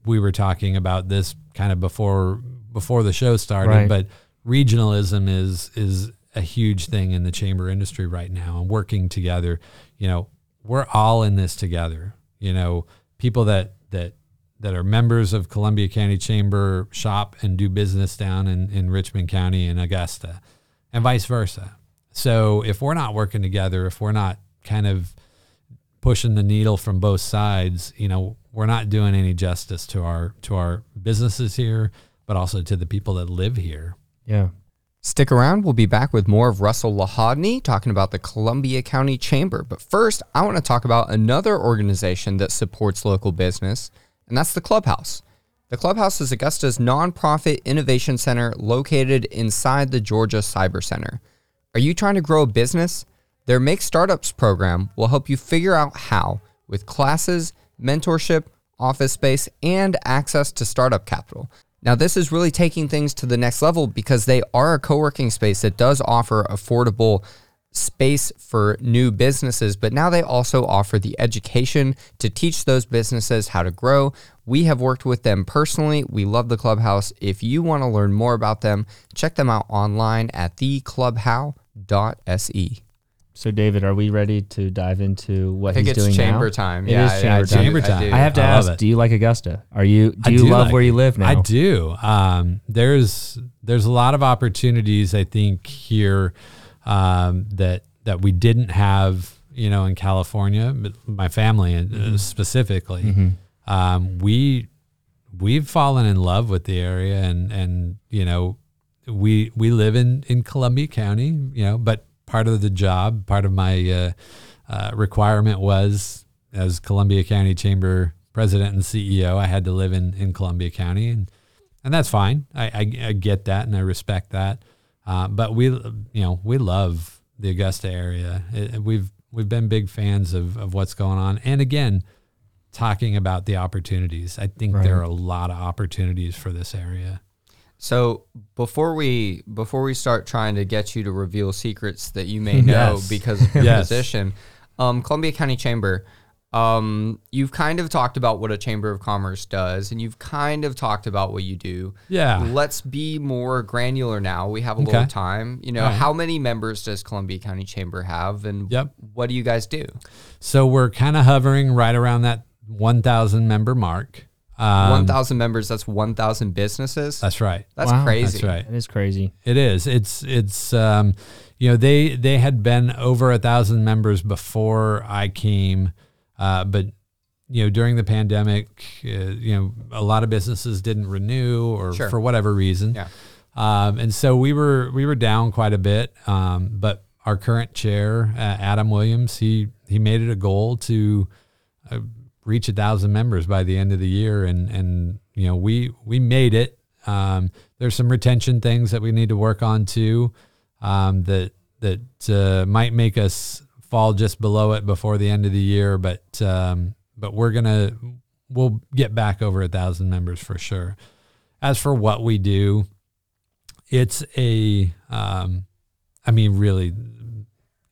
Speaker 1: we were talking about this kind of before before the show started,
Speaker 4: Right.
Speaker 1: but regionalism is is a huge thing in the chamber industry right now and working together. You know, we're all in this together. You know, people that that that are members of Columbia County Chamber shop and do business down in, in Richmond County and Augusta and vice versa. So if we're not working together, if we're not kind of pushing the needle from both sides, you know, we're not doing any justice to our to our businesses here, but also to the people that live here.
Speaker 4: Yeah.
Speaker 2: Stick around. We'll be back with more of Russell Lahodny talking about the Columbia County Chamber. But first, I want to talk about another organization that supports local business, and that's the Clubhouse. The Clubhouse is Augusta's nonprofit innovation center located inside the Georgia Cyber Center. Are you trying to grow a business? Their Make Startups program will help you figure out how with classes, mentorship, office space, and access to startup capital. Now, this is really taking things to the next level because they are a co working space that does offer affordable space for new businesses, but now they also offer the education to teach those businesses how to grow. We have worked with them personally. We love the Clubhouse. If you want to learn more about them, check them out online at theclubhouse.se.
Speaker 4: So, David, are we ready to dive into what
Speaker 2: I think
Speaker 4: he's
Speaker 2: it's
Speaker 4: doing
Speaker 2: chamber
Speaker 4: now?
Speaker 2: time.
Speaker 4: It
Speaker 2: yeah,
Speaker 4: is
Speaker 2: I- I
Speaker 4: chamber
Speaker 2: do-
Speaker 4: time.
Speaker 2: I do.
Speaker 4: I have to
Speaker 1: I
Speaker 4: ask. Do you like Augusta? Are you? Do
Speaker 1: I
Speaker 4: you love
Speaker 1: like
Speaker 4: where
Speaker 1: it.
Speaker 4: you live now?
Speaker 1: I do. Um, there's there's a lot of opportunities I think here um, that that we didn't have, you know, in California. My family uh, specifically, um, we we've fallen in love with the area, and and you know, we we live in in Columbia County, you know, but part of the job, part of my uh, uh, requirement was as Columbia County Chamber president and CEO, I had to live in, in Columbia County, and and that's fine. I, I, I get that and I respect that. Uh, but we, you know, we love the Augusta area. It- we've we've been big fans of, of what's going on, and again, talking about the opportunities. I think
Speaker 4: Right.
Speaker 1: there are a lot of opportunities for this area.
Speaker 2: So before we before we start trying to get you to reveal secrets that you may know
Speaker 1: Yes.
Speaker 2: because of your
Speaker 1: Yes.
Speaker 2: position, um, Columbia County Chamber, um, you've kind of talked about what a chamber of commerce does, and you've kind of talked about what you do.
Speaker 1: Yeah.
Speaker 2: Let's be more granular now. We have a
Speaker 1: Okay.
Speaker 2: little time. You know,
Speaker 1: All right.
Speaker 2: how many members does Columbia County Chamber have, and
Speaker 1: Yep.
Speaker 2: what do you guys do?
Speaker 1: So we're kind of hovering right around that 1,000 member mark. Um,
Speaker 2: One thousand members. That's one thousand businesses.
Speaker 1: That's right.
Speaker 2: That's
Speaker 4: Wow.
Speaker 2: crazy.
Speaker 1: That's right.
Speaker 4: That is crazy.
Speaker 1: It is. It's it's um, you know they they had been over a thousand members before I came, uh, but you know during the pandemic, uh, you know a lot of businesses didn't renew or
Speaker 2: Sure.
Speaker 1: for whatever reason.
Speaker 2: Yeah.
Speaker 1: Um, and so we were we were down quite a bit. Um, but our current chair, uh, Adam Williams, he he made it a goal to uh, reach a thousand members by the end of the year, and and you know we we made it. Um, there's some retention things that we need to work on too, um, that that uh, might make us fall just below it before the end of the year, but um, but we're gonna we'll get back over a thousand members for sure. As for what we do, it's a um, I mean, really,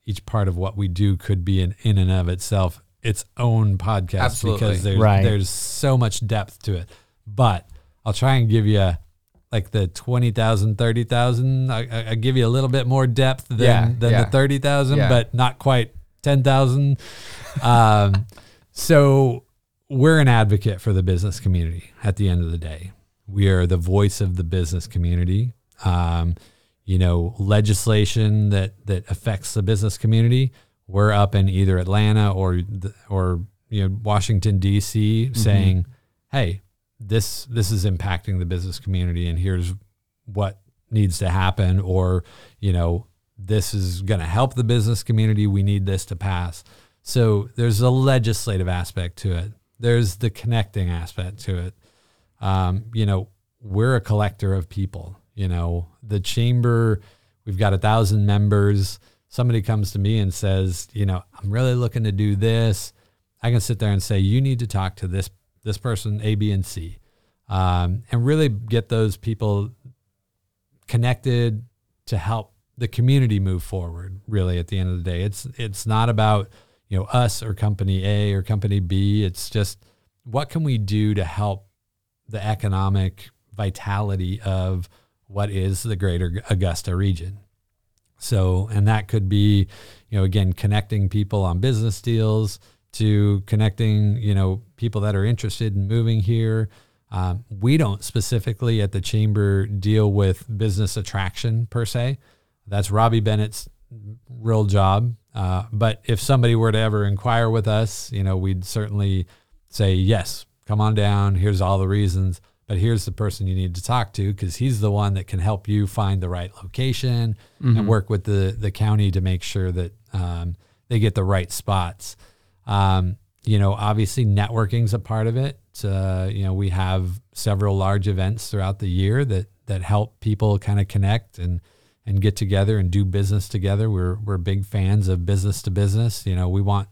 Speaker 1: each part of what we do could be in, in and of itself its own podcast
Speaker 2: Absolutely.
Speaker 1: because there's
Speaker 4: Right.
Speaker 1: there's so much depth to it. But I'll try and give you like the 20,000, 30,000. I, I, I give you a little bit more depth than,
Speaker 2: Yeah,
Speaker 1: than
Speaker 2: yeah.
Speaker 1: the 30,000,
Speaker 2: Yeah.
Speaker 1: but not quite 10,000. um, so we're an advocate for the business community at the end of the day. We are the voice of the business community. Um, you know, legislation that that affects the business community. We're up in either Atlanta or or you know Washington D.C. saying, "Hey, this this is impacting the business community, and here's what needs to happen," or you know, this is going to help the business community. We need this to pass. So there's a legislative aspect to it. There's the connecting aspect to it. Um, you know, we're a collector of people. You know, the chamber, we've got a thousand members. Somebody comes to me and says, you know, I'm really looking to do this. I can sit there and say, you need to talk to this this person, A, B, and C, um, and really get those people connected to help the community move forward. Really, at the end of the day, it's it's not about you know us or company A or company B. It's just what can we do to help the economic vitality of what is the greater Augusta region. So, and that could be, you know, again, connecting people on business deals to connecting, you know, people that are interested in moving here. Um, we don't specifically at the chamber deal with business attraction per se. That's Robbie Bennett's real job. Uh, but if somebody were to ever inquire with us, you know, we'd certainly say, yes, come on down. Here's all the reasons. But here's the person you need to talk to because he's the one that can help you find the right location and work with the, the county to make sure that um, they get the right spots. Um, you know, obviously networking's a part of it. Uh, you know, we have several large events throughout the year that that help people kind of connect and and get together and do business together. We're we're big fans of business to business. You know, we want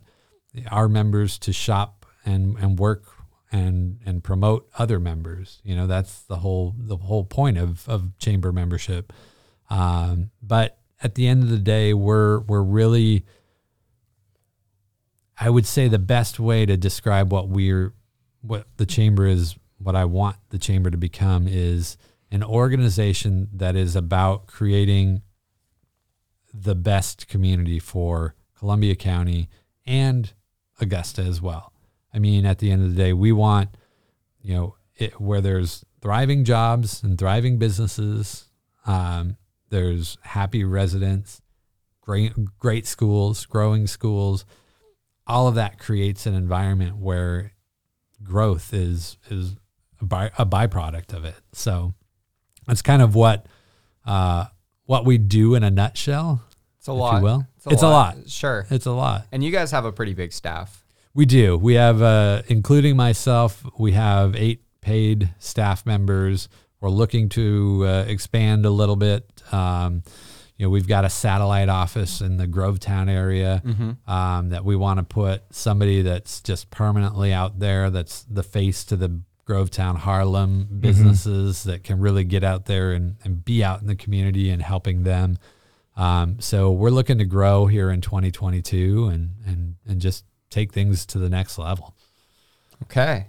Speaker 1: our members to shop and and work and and promote other members. You know, that's the whole the whole point of of chamber membership. Um, but at the end of the day, we're we're really I would say the best way to describe what we're what the chamber is what I want the chamber to become is an organization that is about creating the best community for Columbia County and Augusta as well. I mean, at the end of the day, we want, you know, it, where there's thriving jobs and thriving businesses, um, there's happy residents, great, great schools, growing schools. All of that creates an environment where growth is is a, by, a byproduct of it. So that's kind of what uh, what we do in a nutshell.
Speaker 2: It's a
Speaker 1: If
Speaker 2: lot.
Speaker 1: you will.
Speaker 2: It's a
Speaker 1: It's a
Speaker 2: lot.
Speaker 1: lot.
Speaker 2: Sure.
Speaker 1: It's a lot.
Speaker 2: And you guys have a pretty big staff.
Speaker 1: We do. We have, uh, including myself, we have eight paid staff members. We're looking to uh, expand a little bit. Um, you know, we've got a satellite office in the Grovetown area um, that we want to put somebody that's just permanently out there. That's the face to the Grovetown Harlem businesses that can really get out there and, and be out in the community and helping them. Um, so we're looking to grow here in 2022 and and and just take things to the next level.
Speaker 2: Okay.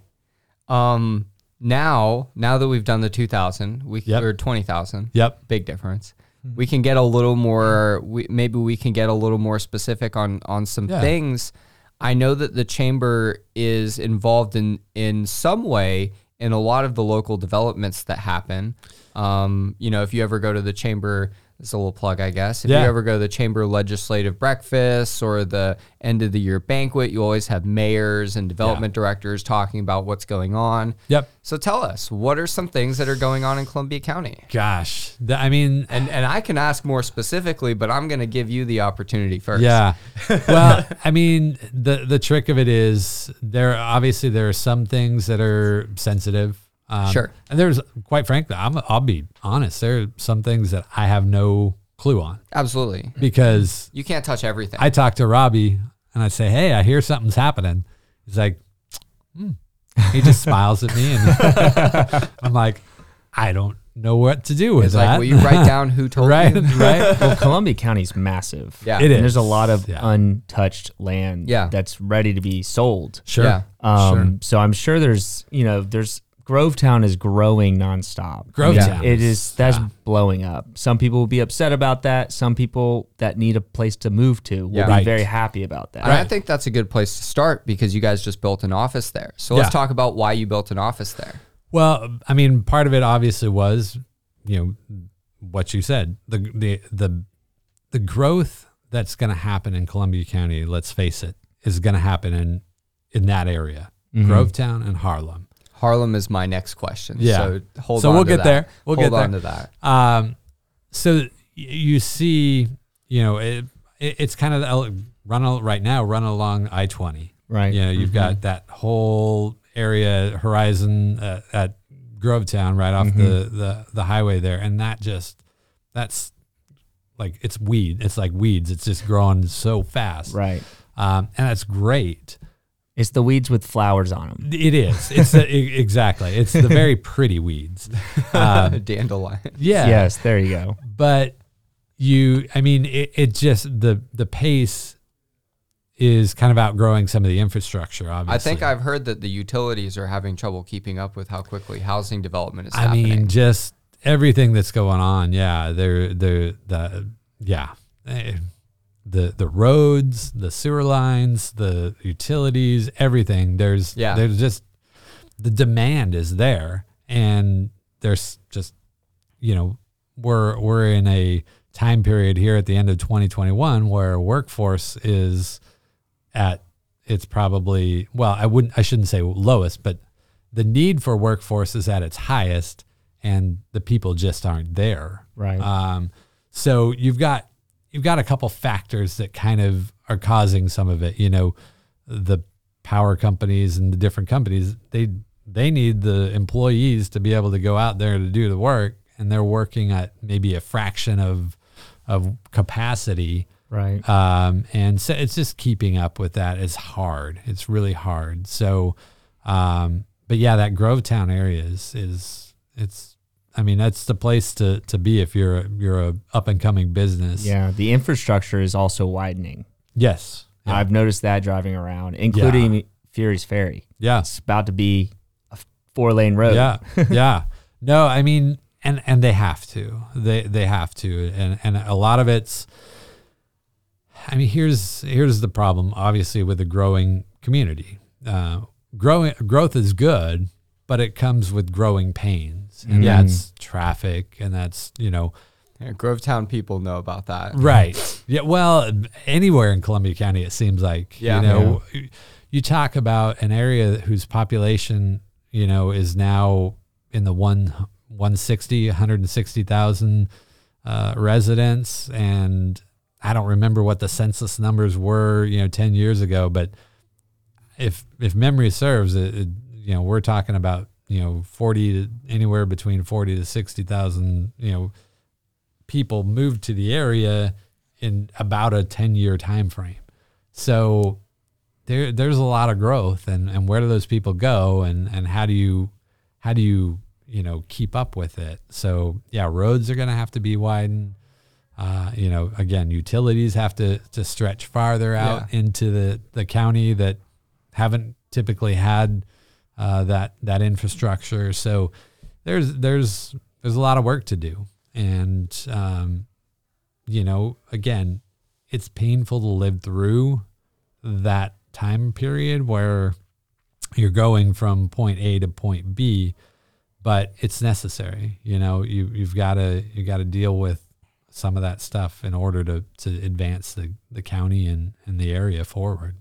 Speaker 2: Um now now that we've done the 2000, we
Speaker 1: Yep.
Speaker 2: or 20,000.
Speaker 1: Yep.
Speaker 2: Big difference. We can get a little more we, maybe we can get a little more specific on on some
Speaker 1: Yeah.
Speaker 2: things. I know that the chamber is involved in in some way in a lot of the local developments that happen. Um, you know, if you ever go to the chamber, it's a little plug, I guess. If
Speaker 1: Yeah.
Speaker 2: you ever go to the chamber legislative breakfast or the end of the year banquet, you always have mayors and development directors talking about what's going on.
Speaker 1: Yep.
Speaker 2: So tell us, what are some things that are going on in Columbia County?
Speaker 1: Gosh, th- I mean,
Speaker 2: And and I can ask more specifically, but I'm going to give you the opportunity first.
Speaker 1: yeah. Well, I mean, the the trick of it is there. Obviously, there are some things that are sensitive. Um,
Speaker 2: Sure.
Speaker 1: And there's, quite frankly, I'm, I'll be honest. There are some things that I have no clue on
Speaker 2: Absolutely.
Speaker 1: because
Speaker 2: You can't touch everything.
Speaker 1: I talk to Robbie and I say, "Hey, I hear something's happening." He's like, hmm. he just smiles at me, and I'm like, "I don't know what to do with
Speaker 2: It's
Speaker 1: that.
Speaker 2: like, will you write down who told
Speaker 1: right,
Speaker 2: you?
Speaker 1: right.
Speaker 4: well, Columbia County's massive.
Speaker 2: Yeah.
Speaker 1: It
Speaker 4: And there's a lot of
Speaker 1: yeah.
Speaker 4: untouched land
Speaker 2: Yeah.
Speaker 4: that's ready to be sold.
Speaker 1: Sure.
Speaker 2: Yeah.
Speaker 4: Um, So I'm sure there's, you know, there's Grovetown is growing nonstop.
Speaker 1: Grovetown
Speaker 4: it
Speaker 1: is-
Speaker 4: is that's
Speaker 1: yeah.
Speaker 4: blowing up. Some people will be upset about that. Some people that need a place to move to will
Speaker 2: Yeah.
Speaker 4: be
Speaker 1: Right.
Speaker 4: very happy about that.
Speaker 2: And I think that's a good place to start because you guys just built an office there. So let's
Speaker 1: Yeah.
Speaker 2: talk about why you built an office there.
Speaker 1: Well, I mean, part of it obviously was, you know, what you said the the the the growth that's going to happen in Columbia County. Let's face it, is going to happen in in that area,
Speaker 2: Mm-hmm.
Speaker 1: Grovetown and Harlem.
Speaker 2: Harlem is my next question.
Speaker 1: Yeah.
Speaker 2: So hold
Speaker 1: So
Speaker 2: on
Speaker 1: we'll
Speaker 2: to
Speaker 1: get
Speaker 2: that.
Speaker 1: there. We'll
Speaker 2: hold
Speaker 1: get
Speaker 2: on
Speaker 1: there.
Speaker 2: to that.
Speaker 1: Um, so you see, you know, it, it, it's kind of the- run al- right now, run along I twenty.
Speaker 4: Right.
Speaker 1: You know, you've got that whole area horizon uh, at Grovetown right off the, the the highway there, and that just that's like it's weed. It's like weeds. It's just growing so fast,
Speaker 4: Right.
Speaker 1: um, and that's great.
Speaker 4: It's the weeds with flowers on them.
Speaker 1: It is. It's the, exactly. It's the very pretty weeds. Um,
Speaker 2: Dandelion.
Speaker 1: yeah.
Speaker 4: Yes, there you go.
Speaker 1: but you i mean it, it just the the pace is kind of outgrowing some of the infrastructure obviously
Speaker 2: I think I've heard that the utilities are having trouble keeping up with how quickly housing development is
Speaker 1: i
Speaker 2: happening.
Speaker 1: mean just everything that's going on yeah they're they're the yeah Eh, the the roads the sewer lines the utilities everything there's
Speaker 2: Yeah.
Speaker 1: there's just the demand is there and there's just you know we're we're in a time period here at the end of 2021 where workforce is at it's probably well I wouldn't I shouldn't say lowest but the need for workforce is at its highest and the people just aren't there
Speaker 4: Right.
Speaker 1: um, so you've got you've got a couple factors that kind of are causing some of it. You know, the power companies and the different companies they they need the employees to be able to go out there to do the work, and they're working at maybe a fraction of of capacity.
Speaker 4: right.
Speaker 1: Um, and so it's just keeping up with that is hard. It's really hard. So, um, but yeah, that Grovetown area is is it's. I mean, that's the place to, to be if you're a, you're a up and coming business.
Speaker 4: yeah. The infrastructure is also widening.
Speaker 1: Yes. Yeah.
Speaker 4: I've noticed that driving around, including Fury's Ferry.
Speaker 1: yeah.
Speaker 4: It's about to be a four lane road.
Speaker 1: Yeah. yeah. No, I mean, and and they have to. They they have to, and and a lot of it's. I mean, here's here's the problem. Obviously, with a growing community, uh, growing growth is good, but it comes with growing pains, and
Speaker 2: Yeah.
Speaker 1: that's traffic, and that's you know
Speaker 2: Yeah, Grovetown people know about that.
Speaker 1: Right. Yeah. Well, anywhere in Columbia County, it seems like,
Speaker 2: Yeah.
Speaker 1: you know, you talk about an area whose population, you know, is now in the one, 160, 160,000 uh, residents. And I don't remember what the census numbers were, you know, 10 years ago, but if, if memory serves it, it you know, we're talking about, you know, 40 to anywhere between 40 to 60,000, you know, people moved to the area in about a 10 year time frame. So there there's a lot of growth and, and where do those people go and, and how do you how do you you know keep up with it? So yeah, roads are gonna have to be widened. Uh, you know, again, utilities have to, to stretch farther out into the, the county that haven't typically had uh, that that infrastructure. So there's there's there's a lot of work to do, and um, you know, again, it's painful to live through that time period where you're going from point A to point B, but it's necessary. You know, you you've got to you got to deal with some of that stuff in order to to advance the the county and and the area forward.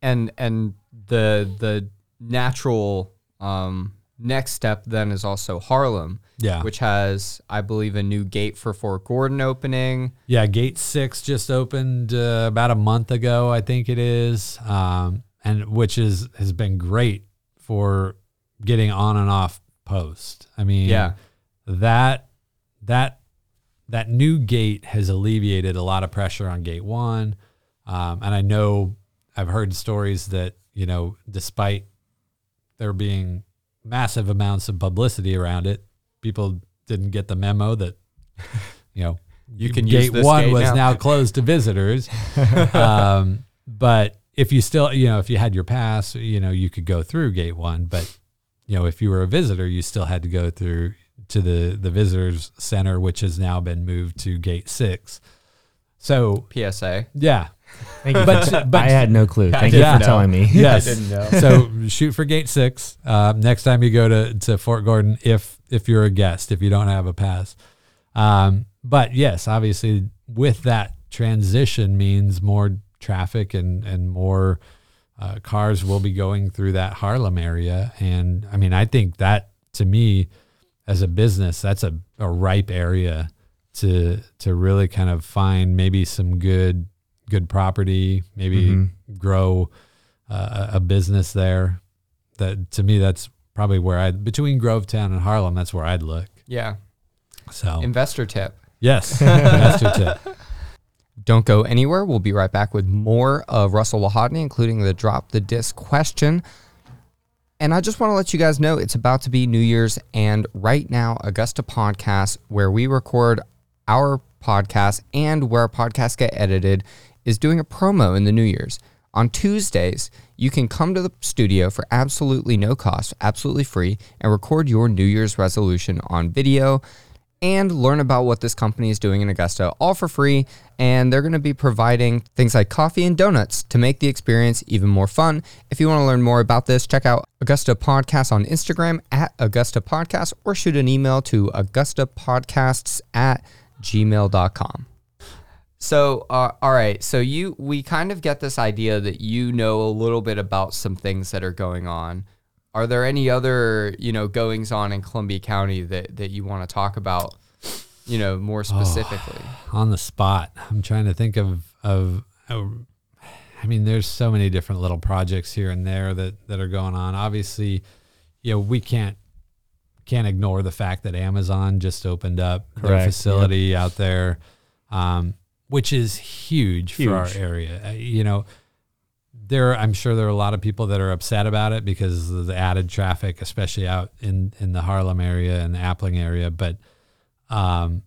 Speaker 2: and and the the natural um, next step then is also Harlem,
Speaker 1: Yeah.
Speaker 2: which has I believe a new gate for Fort Gordon opening.
Speaker 1: Yeah, Gate Six just opened uh, about a month ago, I think it is, um, and which is has been great for getting on and off post. I mean,
Speaker 2: Yeah.
Speaker 1: that that that new gate has alleviated a lot of pressure on Gate One, um, and I know I've heard stories that you know, despite there being massive amounts of publicity around it, people didn't get the memo that you know
Speaker 2: You can
Speaker 1: gate
Speaker 2: use
Speaker 1: one
Speaker 2: gate
Speaker 1: was
Speaker 2: now.
Speaker 1: now closed to visitors. um, but if you still, you know, if you had your pass, you know, you could go through gate one. But you know, if you were a visitor, you still had to go through to the the visitors center, which has now been moved to gate six. So
Speaker 2: PSA.
Speaker 1: yeah,
Speaker 4: Thank you.
Speaker 1: But- but-
Speaker 4: I had no clue. Thank you for
Speaker 1: know.
Speaker 4: telling me.
Speaker 1: yes.
Speaker 2: didn't know.
Speaker 1: so shoot for gate six. Uh, next time you go to, to Fort Gordon, if if you're a guest, if you don't have a pass. Um, but yes, obviously, with that transition means more traffic and and more uh, cars will be going through that Harlem area. And I mean, I think that to me, as a business, that's a, a ripe area to to really kind of find maybe some good good property, maybe
Speaker 4: Mhm.
Speaker 1: grow uh, a a business there. That to me, that's probably where I between Grovetown and Harlem. That's where I'd look.
Speaker 2: Yeah.
Speaker 1: So
Speaker 2: Investor tip.
Speaker 1: yes, investor tip.
Speaker 2: Don't go anywhere. We'll be right back with more of Russell Lahodny, including the drop the disc question. And I just want to let you guys know it's about to be New Year's, and right now, Augusta Podcast, where we record our podcast and where podcasts get edited, is doing a promo in the New Year's. On Tuesdays, you can come to the studio for absolutely no cost, absolutely free, and record your New Year's resolution on video and learn about what this company is doing in Augusta, all for free. And they're going to be providing things like coffee and donuts to make the experience even more fun. If you want to learn more about this, check out Augusta Podcast on Instagram at Augusta Podcast or shoot an email to AugustaPodcasts at gmail.com. So, uh, all right. So you, we kind of get this idea that you know a little bit about some things that are going on. Are there any other, you know, goings on in Columbia County that that you want to talk about, you know, more specifically?
Speaker 1: on the spot. I'm trying to think of of. of- I mean, there's so many different little projects here and there that that are going on. Obviously, you know, we can't can't ignore the fact that Amazon just opened up their
Speaker 4: Correct,
Speaker 1: facility out there, um, which is huge, for our area. Uh, you know, there I'm sure there are a lot of people that are upset about it because of the added traffic, especially out in in the Harlem area and the Appling area. But um,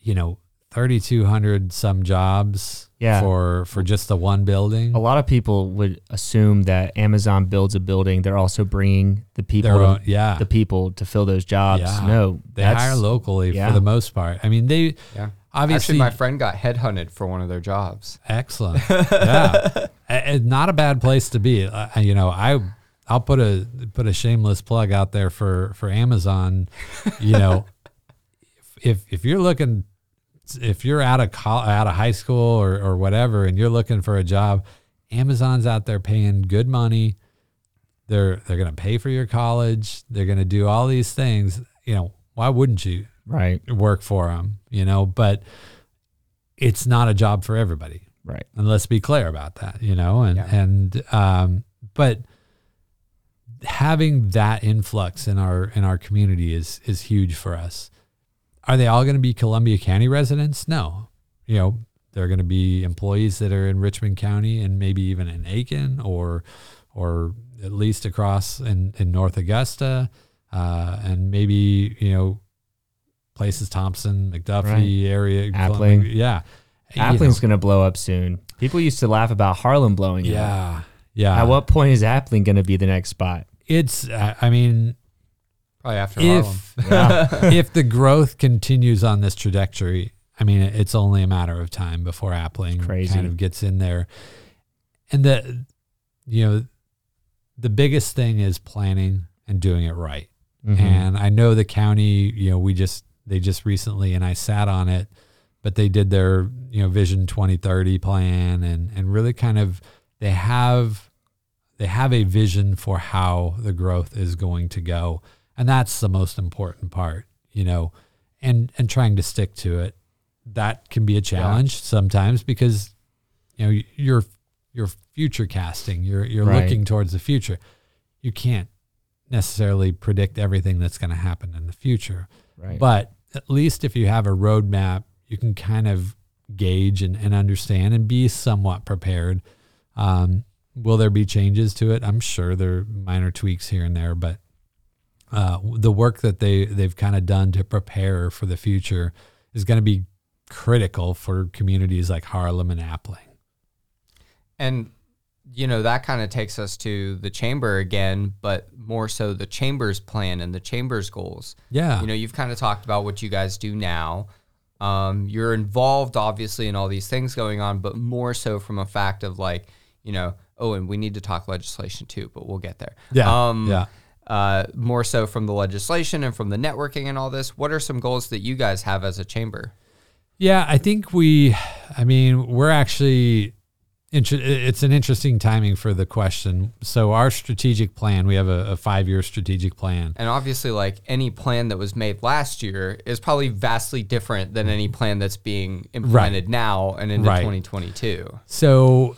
Speaker 1: you know, 3,200 some jobs
Speaker 4: Yeah.
Speaker 1: for for just the one building.
Speaker 4: A lot of people would assume that Amazon builds a building. They're also bringing the people,
Speaker 1: Their
Speaker 4: to-
Speaker 1: own- yeah.
Speaker 4: the people to fill those jobs.
Speaker 1: Yeah.
Speaker 4: No,
Speaker 1: They
Speaker 4: that's-
Speaker 1: hire locally
Speaker 4: yeah.
Speaker 1: for the most part. I mean, they
Speaker 2: Yeah.
Speaker 1: obviously
Speaker 2: Actually, my friend got headhunted for one of their jobs.
Speaker 1: excellent. yeah, A- and not a bad place to be. Uh, you know, I I'll put a put a shameless plug out there for for Amazon. You know, if if you're looking if you're out of out of high school or or whatever and you're looking for a job, Amazon's out there paying good money. They're they're going to pay for your college. They're going to do all these things. You know, why wouldn't you
Speaker 4: right,
Speaker 1: work for them? You know, but it's not a job for everybody
Speaker 4: right.
Speaker 1: and let's be clear about that you know and
Speaker 2: Yeah.
Speaker 1: and um but having that influx in our in our community is is huge for us are they all going to be columbia county residents no you know they're going to be employees that are in richmond county and maybe even in aiken or or at least across in in north augusta uh and maybe you know places thompson mcduffie area
Speaker 4: Appling.
Speaker 1: yeah You know.
Speaker 4: Appling's going to blow up soon. People used to laugh about Harlem blowing up.
Speaker 1: Yeah. Yeah.
Speaker 4: At what point is Appling going to be the next spot?
Speaker 1: it's, I mean,
Speaker 2: Probably after
Speaker 1: if,
Speaker 4: Yeah.
Speaker 1: if the growth continues on this trajectory, I mean, it's only a matter of time before Appling
Speaker 4: Crazy.
Speaker 1: kind of gets in there. And the, you know, the biggest thing is planning and doing it right.
Speaker 4: Mhm.
Speaker 1: And I know the county, you know, we just, they just recently, and I sat on it, but they did their, you know, Vision 2030 plan and, and really kind of, they have, they have a vision for how the growth is going to go. And that's the most important part, you know, and, and trying to stick to it. That can be a challenge sometimes because, you know, you're, you're future casting, you're, you're
Speaker 4: Right.
Speaker 1: looking towards the future. You can't necessarily predict everything that's going to happen in the future.
Speaker 4: right.
Speaker 1: But at least if you have a roadmap, you can kind of gauge and, and understand and be somewhat prepared. Um, will there be changes to it? I'm sure there are minor tweaks here and there, but uh, the work that they they've kind of done to prepare for the future is going to be critical for communities like Harlem and Appling.
Speaker 2: And you know that kind of takes us to the chamber again, but more so the chamber's plan and the chamber's goals.
Speaker 1: Yeah.
Speaker 2: You know, you've kind of talked about what you guys do now. Um, you're involved, obviously, in all these things going on, but more so from a fact of like, you know, oh, and we need to talk legislation too, but we'll get there.
Speaker 1: Yeah,
Speaker 2: Um,
Speaker 1: yeah.
Speaker 2: Uh, more so from the legislation and from the networking and all this. What are some goals that you guys have as a chamber?
Speaker 1: Yeah, I think we, I mean, we're actually, it's an interesting timing for the question. So, our strategic plan, we have a, a five year strategic plan.
Speaker 2: And obviously, like any plan that was made last year is probably vastly different than any plan that's being implemented now and into
Speaker 1: Right.
Speaker 2: 2022.
Speaker 1: So,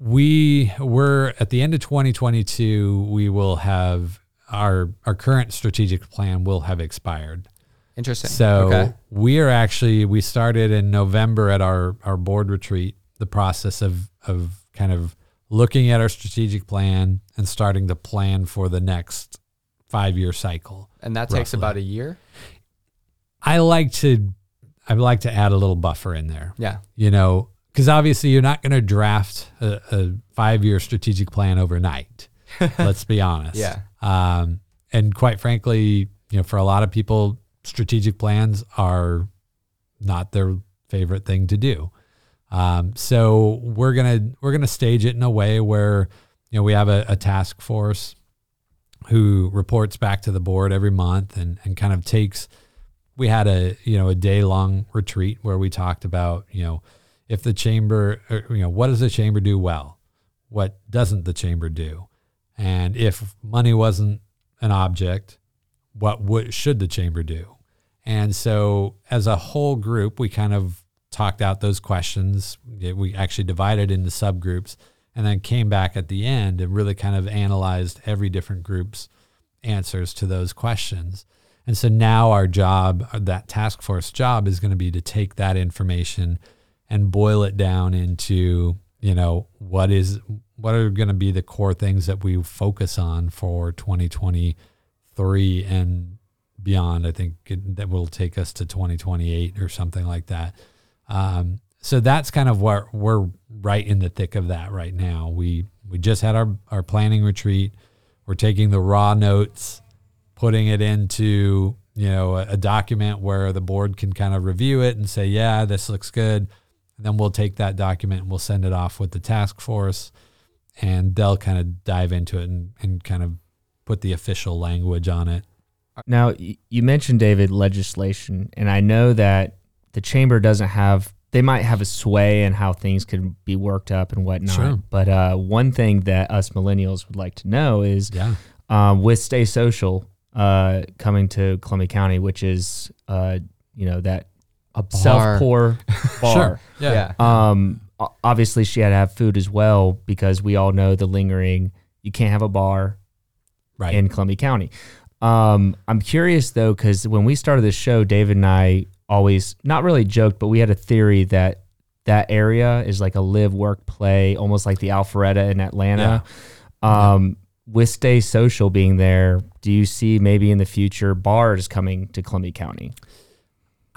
Speaker 1: we we're at the end of 2022, we will have our, our current strategic plan will have expired.
Speaker 2: Interesting.
Speaker 1: So
Speaker 2: okay.
Speaker 1: we are actually we started in November at our our board retreat the process of of kind of looking at our strategic plan and starting to plan for the next five year cycle.
Speaker 2: and that takes
Speaker 1: roughly.
Speaker 2: about a year.
Speaker 1: I like to I like to add a little buffer in there.
Speaker 2: Yeah.
Speaker 1: You know, because obviously you're not going to draft a, a five year strategic plan overnight. let's be honest.
Speaker 2: Yeah.
Speaker 1: Um, and quite frankly, you know, for a lot of people, strategic plans are not their favorite thing to do. Um, so we're gonna we're gonna stage it in a way where you know we have a, a task force who reports back to the board every month and and kind of takes. We had a you know a day long retreat where we talked about you know if the chamber you know what does the chamber do well, what doesn't the chamber do, and if money wasn't an object, what would should the chamber do? And so, as a whole group, we kind of talked out those questions. We actually divided into subgroups, and then came back at the end and really kind of analyzed every different group's answers to those questions. And so now our job, uh, that task force job, is going to be to take that information and boil it down into you know what is what are going to be the core things that we focus on for 2023 and beyond? I think it, that will take us to 2028 or something like that. Um, so that's kind of what we're right in the thick of that right now. We we just had our our planning retreat. We're taking the raw notes putting it into you know a, a document where the board can kind of review it and say yeah this looks good and then we'll take that document and we'll send it off with the task force and they'll kind of dive into it and, and kind of put the official language on it
Speaker 4: Now, you mentioned, David, legislation, and I know that the chamber doesn't have, they might have a sway in how things could be worked up and whatnot.
Speaker 1: Sure.
Speaker 4: But uh, one thing that us millennials would like to know is
Speaker 1: yeah
Speaker 4: um, with Stay Social uh, coming to Columbia County, which is, uh, you know, that
Speaker 2: A
Speaker 4: self pour bar.
Speaker 2: Yeah.
Speaker 4: Um, obviously, she had to have food as well because we all know the lingering. You can't have a bar
Speaker 1: right
Speaker 4: in Columbia County. Um, I'm curious though, because when we started this show, David and I always not really joked, but we had a theory that that area is like a live, work, play, almost like the Alpharetta in Atlanta. Um, with Stay Social being there, do you see maybe in the future bars coming to Columbia County?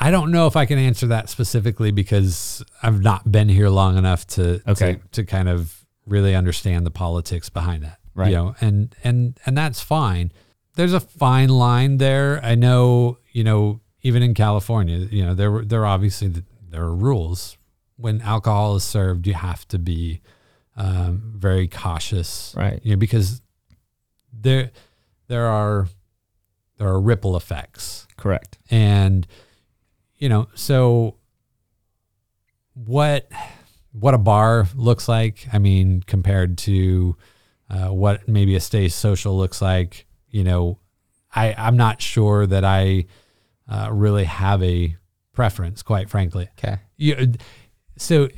Speaker 1: I don't know if I can answer that specifically because I've not been here long enough to
Speaker 4: Okay.
Speaker 1: to, to kind of really understand the politics behind that.
Speaker 4: Right.
Speaker 1: You know, and and and that's fine. There's a fine line there. I know, you know, even in California, you know, there were there are obviously there are rules. When alcohol is served, you have to be um, very cautious,
Speaker 4: Right.
Speaker 1: You know, because there there are there are ripple effects
Speaker 4: Correct.
Speaker 1: and you know so what what a bar looks like i mean compared to uh, what maybe a stay social looks like you know i i'm not sure that i uh, really have a preference quite frankly
Speaker 2: Okay.
Speaker 1: you, so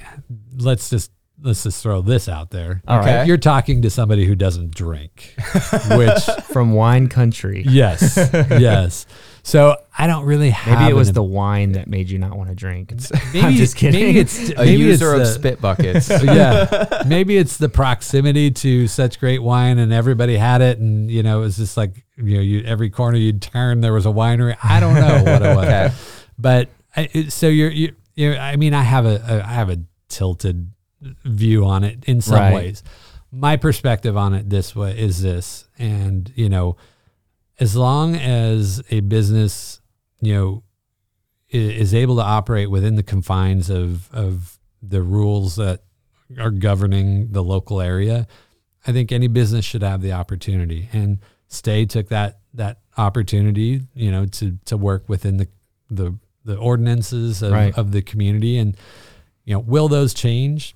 Speaker 1: let's just let's just throw this out there
Speaker 4: All right.
Speaker 2: Okay.
Speaker 1: you're talking to somebody who doesn't drink which
Speaker 4: From wine country.
Speaker 1: Yes, yes. So I don't really have.
Speaker 4: Maybe it was
Speaker 1: an-
Speaker 4: the wine that made you not want to drink.
Speaker 1: It's, Maybe,
Speaker 4: I'm just kidding.
Speaker 1: Maybe it's
Speaker 2: A
Speaker 1: maybe
Speaker 2: user of
Speaker 1: it's the-
Speaker 2: spit buckets.
Speaker 1: yeah, maybe it's the proximity to such great wine, and everybody had it, and you know, it was just like you know, you every corner you'd turn, there was a winery. I don't know what it was,
Speaker 2: Okay.
Speaker 1: but I, so you're you, you I mean, I have a, a I have a tilted view on it in some
Speaker 4: Right.
Speaker 1: ways. My perspective on it this way is this, and you know, as long as a business, you know, is able to operate within the confines of of the rules that are governing the local area, I think any business should have the opportunity. And Stay took that that opportunity, you know, to to work within the the the ordinances of,
Speaker 4: Right.
Speaker 1: of the community. And you know, will those change?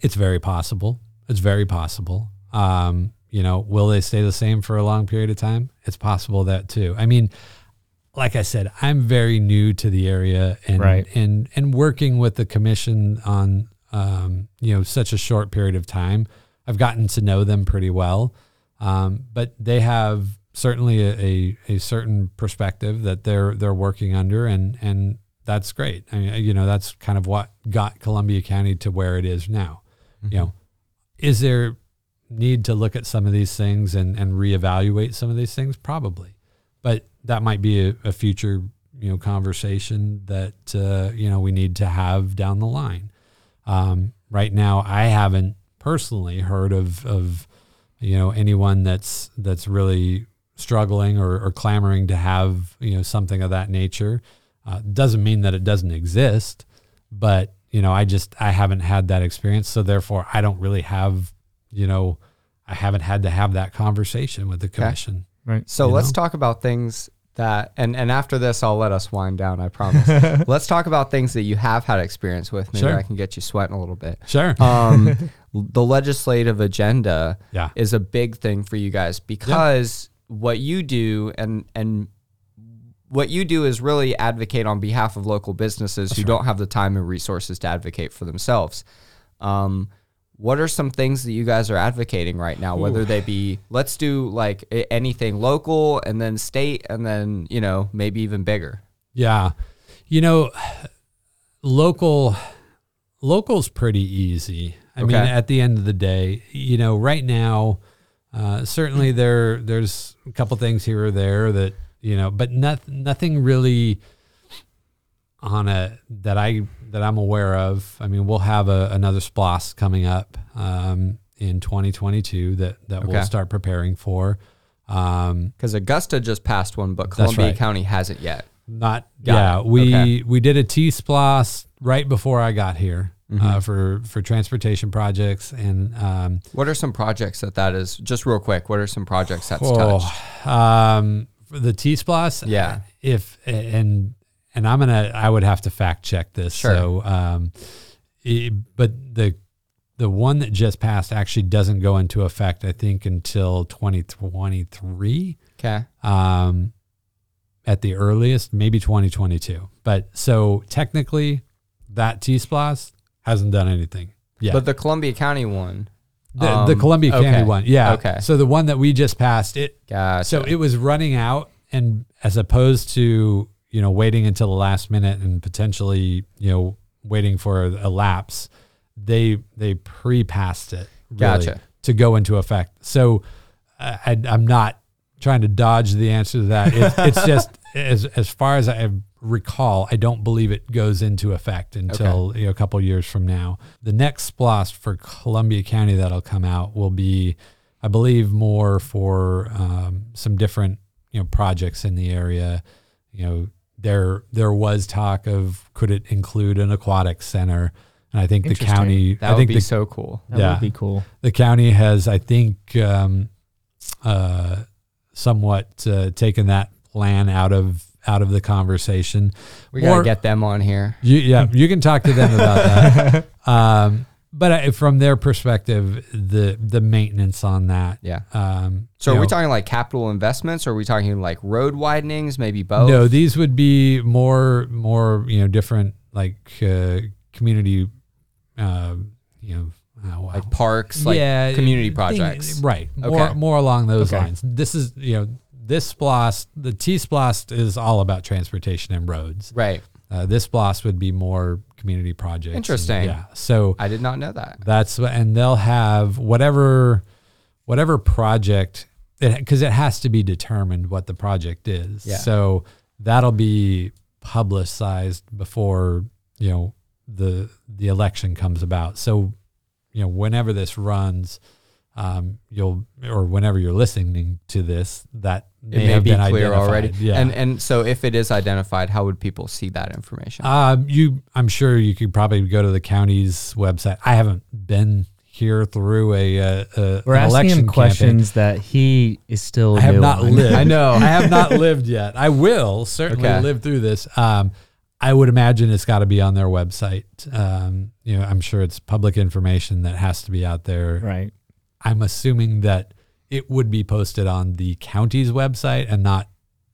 Speaker 1: It's very possible. It's very possible. Um, you know, will they stay the same for a long period of time? It's possible that too. I mean, like I said, I'm very new to the area and
Speaker 4: Right.
Speaker 1: and and working with the commission on um, you know such a short period of time, I've gotten to know them pretty well. Um, but they have certainly a, a, a certain perspective that they're they're working under, and and that's great. I mean, you know, that's kind of what got Columbia County to where it is now. You know, is there need to look at some of these things and and reevaluate some of these things? Probably, but that might be a, a future you know conversation that uh, you know we need to have down the line. Um, right now, I haven't personally heard of of you know anyone that's that's really struggling or, or clamoring to have you know something of that nature. Uh, doesn't mean that it doesn't exist, but you know I just I haven't had that experience, so therefore I don't really have you know I haven't had to have that conversation with the commission.
Speaker 4: Right.
Speaker 2: So let's
Speaker 1: know?
Speaker 2: talk about things that, and, and after this, I'll let us wind down, I promise. let's talk about things that you have had experience with. Maybe
Speaker 1: Sure.
Speaker 2: I can get you sweating a little bit.
Speaker 1: Sure.
Speaker 2: Um, the legislative agenda
Speaker 1: Yeah.
Speaker 2: is a big thing for you guys because what you do and, and what you do is really advocate on behalf of local businesses who don't have the time and resources to advocate for themselves. Um, what are some things that you guys are advocating right now? Whether they be, let's do like anything local and then state and then, you know, maybe even bigger.
Speaker 1: Yeah. You know, local local's pretty easy. I mean, at the end of the day, you know, right now, uh, certainly there there's a couple things here or there that you know, but not, nothing really on a that I that I'm aware of. I mean, we'll have a, another SPLOST coming up um, in 2022 that that
Speaker 2: Okay.
Speaker 1: we'll start preparing for. Um,
Speaker 2: Because Augusta just passed one, but Columbia
Speaker 1: right.
Speaker 2: County hasn't yet.
Speaker 1: Not
Speaker 2: Got
Speaker 1: yeah.
Speaker 2: it.
Speaker 1: We
Speaker 2: Okay.
Speaker 1: we did a T SPLOST right before I got here
Speaker 2: Mm-hmm.
Speaker 1: uh, for for transportation projects and um,
Speaker 2: What are some projects that that is? Just real quick, what are some projects that's
Speaker 1: oh,
Speaker 2: touched?
Speaker 1: um, for the T SPLOST.
Speaker 2: Yeah.
Speaker 1: If and and I'm gonna I would have to fact check this.
Speaker 2: Sure.
Speaker 1: So um, it- but the the one that just passed actually doesn't go into effect. I think until 2023.
Speaker 2: Okay.
Speaker 1: um, at the earliest, maybe 2022. But so technically, that T SPLOST hasn't done anything. Yeah,
Speaker 2: But the Columbia County one.
Speaker 1: the, the
Speaker 2: um,
Speaker 1: Columbia
Speaker 2: okay.
Speaker 1: County one. Yeah.
Speaker 2: Okay.
Speaker 1: So the one that we just passed, it
Speaker 2: Gotcha.
Speaker 1: so it was running out, and as opposed to you know waiting until the last minute and potentially you know waiting for a, lapse, they they pre-passed it really
Speaker 2: Gotcha.
Speaker 1: to go into effect. So I, I, I'm not trying to dodge the answer to that. It, it's just as as far as I recall, I don't believe it goes into effect until you know, a couple years from now. The next SPLOST for Columbia County that'll come out will be, I believe, more for um, some different you know projects in the area. You know, there there was talk of could it include an aquatic center, and I think the county.
Speaker 2: that
Speaker 1: I
Speaker 2: would be
Speaker 1: the,
Speaker 2: so cool.
Speaker 4: That
Speaker 1: Yeah.
Speaker 4: would be cool.
Speaker 1: the county has, I think, um, uh, somewhat uh, taken that plan out of out of the conversation.
Speaker 2: We gotta get them on here.
Speaker 1: You, yeah, you can talk to them about that. Um, but I, from their perspective, the the maintenance on that.
Speaker 2: Yeah.
Speaker 1: Um,
Speaker 2: So are we talking like capital investments? Or are we talking like road widenings? Maybe both.
Speaker 1: No, these would be more more you know different like uh, community, uh, you know, oh, wow.
Speaker 2: like parks, like community
Speaker 1: thing-
Speaker 2: projects.
Speaker 1: right? More
Speaker 2: Okay.
Speaker 1: more along those
Speaker 2: Okay.
Speaker 1: lines. This is you know this SPLOST, the T SPLOST is all about transportation and roads.
Speaker 2: Right.
Speaker 1: Uh, this blast would be more community projects.
Speaker 2: Interesting.
Speaker 1: yeah. So
Speaker 2: I did not know that.
Speaker 1: that's what- and they'll have whatever whatever project because it, has to be determined what the project is.
Speaker 2: Yeah.
Speaker 1: So that'll be publicized before you know the the election comes about. So you know whenever this runs, um, you'll or whenever you're listening to this, that
Speaker 2: It may
Speaker 1: have
Speaker 2: be clear
Speaker 1: identified.
Speaker 2: already.
Speaker 1: Yeah.
Speaker 2: And and so if it is identified, how would people see that information?
Speaker 1: Um, you, I'm sure you could probably go to the county's website. I haven't been here through a, uh, a
Speaker 4: We're
Speaker 1: an
Speaker 4: asking
Speaker 1: election
Speaker 4: him
Speaker 1: campaign.
Speaker 4: questions that he is still.
Speaker 1: I have
Speaker 4: new
Speaker 1: not
Speaker 4: on.
Speaker 1: lived.
Speaker 2: I know.
Speaker 1: I have not lived yet. I will certainly
Speaker 2: Okay.
Speaker 1: live through this. Um, I would imagine it's got to be on their website. Um, you know, I'm sure it's public information that has to be out there.
Speaker 4: Right.
Speaker 1: I'm assuming that it would be posted on the county's website and not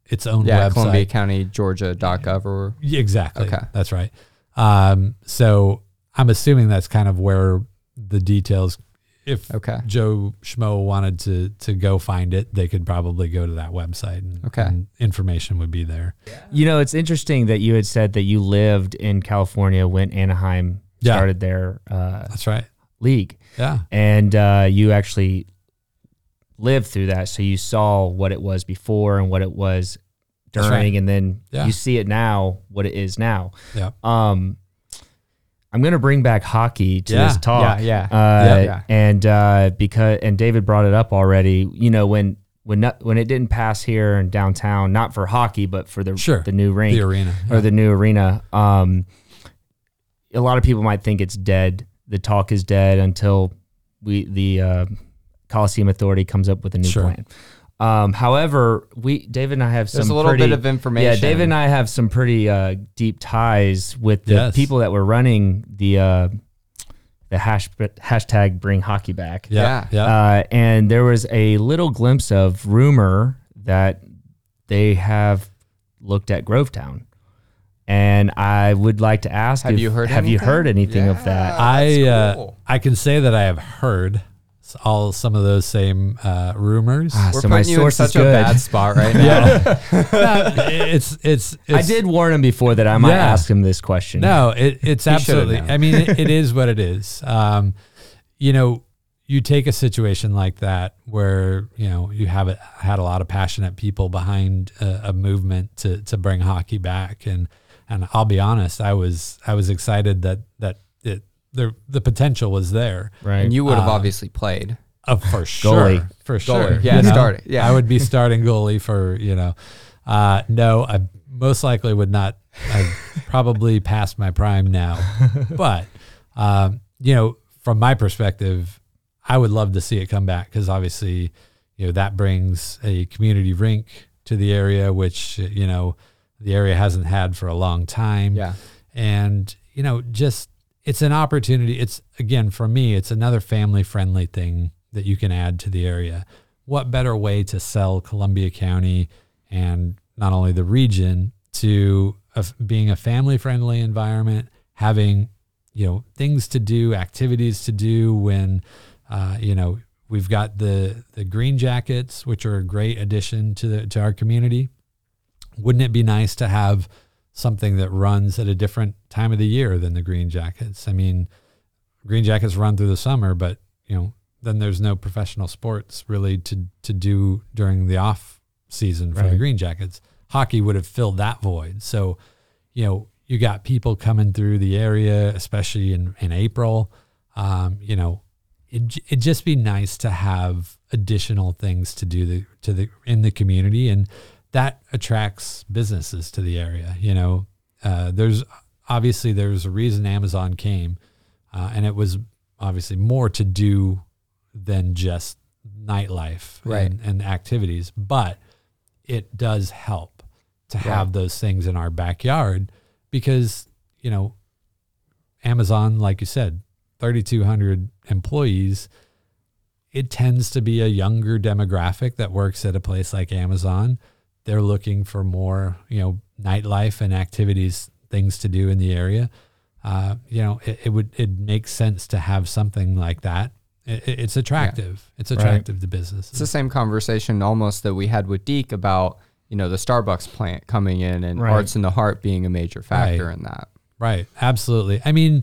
Speaker 1: its own
Speaker 2: yeah,
Speaker 1: website.
Speaker 2: Columbia County, Georgia.gov or
Speaker 1: Yeah, exactly.
Speaker 2: Okay.
Speaker 1: That's right. Um, so I'm assuming that's kind of where the details. If
Speaker 2: Okay.
Speaker 1: Joe Schmo wanted to to go find it, they could probably go to that website and,
Speaker 2: Okay.
Speaker 1: and information would be there.
Speaker 4: You know, it's interesting that you had said that you lived in California when Anaheim
Speaker 1: Yeah.
Speaker 4: started their uh,
Speaker 1: That's right.
Speaker 4: league,
Speaker 1: Yeah.
Speaker 4: and uh, you actually lived through that, so you saw what it was before and what it was during,
Speaker 1: right.
Speaker 4: and then
Speaker 1: Yeah.
Speaker 4: you see it now, what it is now.
Speaker 1: Yeah.
Speaker 4: Um, I'm gonna bring back hockey to
Speaker 1: Yeah,
Speaker 4: this talk.
Speaker 2: yeah, yeah.
Speaker 4: Uh,
Speaker 2: Yeah, yeah.
Speaker 4: And uh, because and David brought it up already. You know when when not, when it didn't pass here in downtown, not for hockey, but for the
Speaker 1: Sure.
Speaker 4: the new rink
Speaker 1: The arena.
Speaker 4: or the new arena. Um, a lot of people might think it's dead. The talk is dead until we the uh, Coliseum Authority comes up with a new
Speaker 1: Sure.
Speaker 4: plan. Um, however, we David and I have some
Speaker 2: There's a little
Speaker 4: pretty-
Speaker 2: bit of information.
Speaker 4: Yeah, David and I have some pretty uh, deep ties with the
Speaker 1: Yes.
Speaker 4: people that were running the uh, the hash, hashtag Bring Hockey Back.
Speaker 1: yeah.
Speaker 2: Yeah.
Speaker 1: Yeah.
Speaker 4: Uh, and there was a little glimpse of rumor that they have looked at Grovetown. And I would like to ask
Speaker 2: Have
Speaker 4: if-
Speaker 2: you heard
Speaker 4: have you
Speaker 2: anything?
Speaker 4: heard anything of that?
Speaker 1: I uh,
Speaker 2: cool.
Speaker 1: I can say that I have heard s- all some of those same uh, rumors.
Speaker 4: Ah,
Speaker 2: We're
Speaker 4: so my
Speaker 2: putting you in
Speaker 4: source
Speaker 2: such a
Speaker 4: good.
Speaker 2: bad spot right now.
Speaker 1: it's, it's it's
Speaker 4: I did warn him before that I might
Speaker 1: Yeah.
Speaker 4: ask him this question.
Speaker 1: No, it, it's
Speaker 2: He should've
Speaker 1: absolutely.
Speaker 2: known.
Speaker 1: I mean, it, it is what it is. Um, you know, you take a situation like that where you know you have it, had a lot of passionate people behind a, a movement to to bring hockey back, and and I'll be honest, I was I was excited that that it the the potential was there.
Speaker 4: right?
Speaker 2: And you would have
Speaker 1: Uh,
Speaker 2: obviously played.
Speaker 1: Uh, for sure.
Speaker 4: Goalie.
Speaker 1: For sure.
Speaker 2: Yeah,
Speaker 1: you know?
Speaker 2: starting. Yeah.
Speaker 1: I would be starting goalie for, you know, uh, no, I most likely would not. I've probably past my prime now. But, um, you know, from my perspective, I would love to see it come back because obviously, you know, that brings a community rink to the area, which, you know, the area hasn't had for a long time
Speaker 2: yeah.
Speaker 1: and you know just it's an opportunity. It's again for me it's another family friendly thing that you can add to the area. What better way to sell columbia county and not only the region to a, being a family friendly environment having you know things to do activities to do when uh, you know we've got the the green jackets which are a great addition to the to our community. Wouldn't it be nice to have something that runs at a different time of the year than the green jackets. I mean green jackets run through the summer but you know then there's no professional sports really to to do during the off season for the green jackets. Hockey would have filled that void. So you know you got people coming through the area especially in in april. Um, you know it, it'd just be nice to have additional things to do the, to the in the community. And that attracts businesses to the area you know uh, there's obviously there's a reason amazon came uh, and it was obviously more to do than just nightlife
Speaker 2: Right.
Speaker 1: and, and activities but it does help to
Speaker 2: Yeah.
Speaker 1: have those things in our backyard because you know amazon like you said 3200 employees it tends to be a younger demographic that works at a place like amazon they're looking for more you know nightlife and activities things to do in the area uh, you know it, it would it makes sense to have something like that it, it's attractive. It's
Speaker 4: Right.
Speaker 1: attractive to business.
Speaker 2: It's the same conversation almost that we had with Deke about, you know, the Starbucks plant coming in and
Speaker 4: Right.
Speaker 2: Arts in the Heart being a major factor
Speaker 1: Right.
Speaker 2: in that.
Speaker 1: Right. Absolutely. I mean,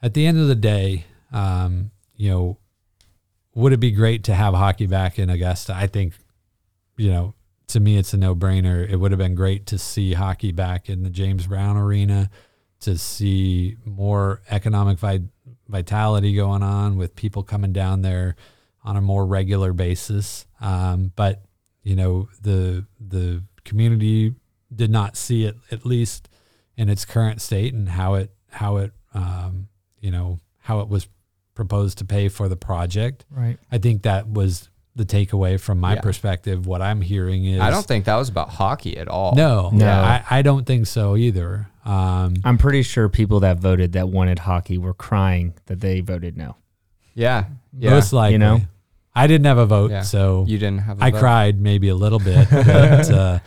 Speaker 1: at the end of the day, um, you know, would it be great to have hockey back in Augusta? I think, you know, to me, it's a no brainer. It would have been great to see hockey back in the James Brown Arena, to see more economic vi- vitality going on with people coming down there on a more regular basis. Um, but you know, the the community did not see it at least in its current state and how it how it um, you know how it was proposed to pay for the project.
Speaker 4: Right.
Speaker 1: I think that was the takeaway from my
Speaker 2: Yeah.
Speaker 1: perspective. What I'm hearing is
Speaker 2: I don't think that was about hockey at all.
Speaker 1: no,
Speaker 4: No.
Speaker 1: I, I don't think so either. Um,
Speaker 4: I'm pretty sure people that voted that wanted hockey were crying that they voted no.
Speaker 2: Yeah. Yeah.
Speaker 1: Most likely,
Speaker 4: know?
Speaker 1: I didn't have a vote,
Speaker 2: Yeah.
Speaker 1: so
Speaker 2: you didn't have a
Speaker 1: I
Speaker 2: vote?
Speaker 1: I cried maybe a little bit, but, uh,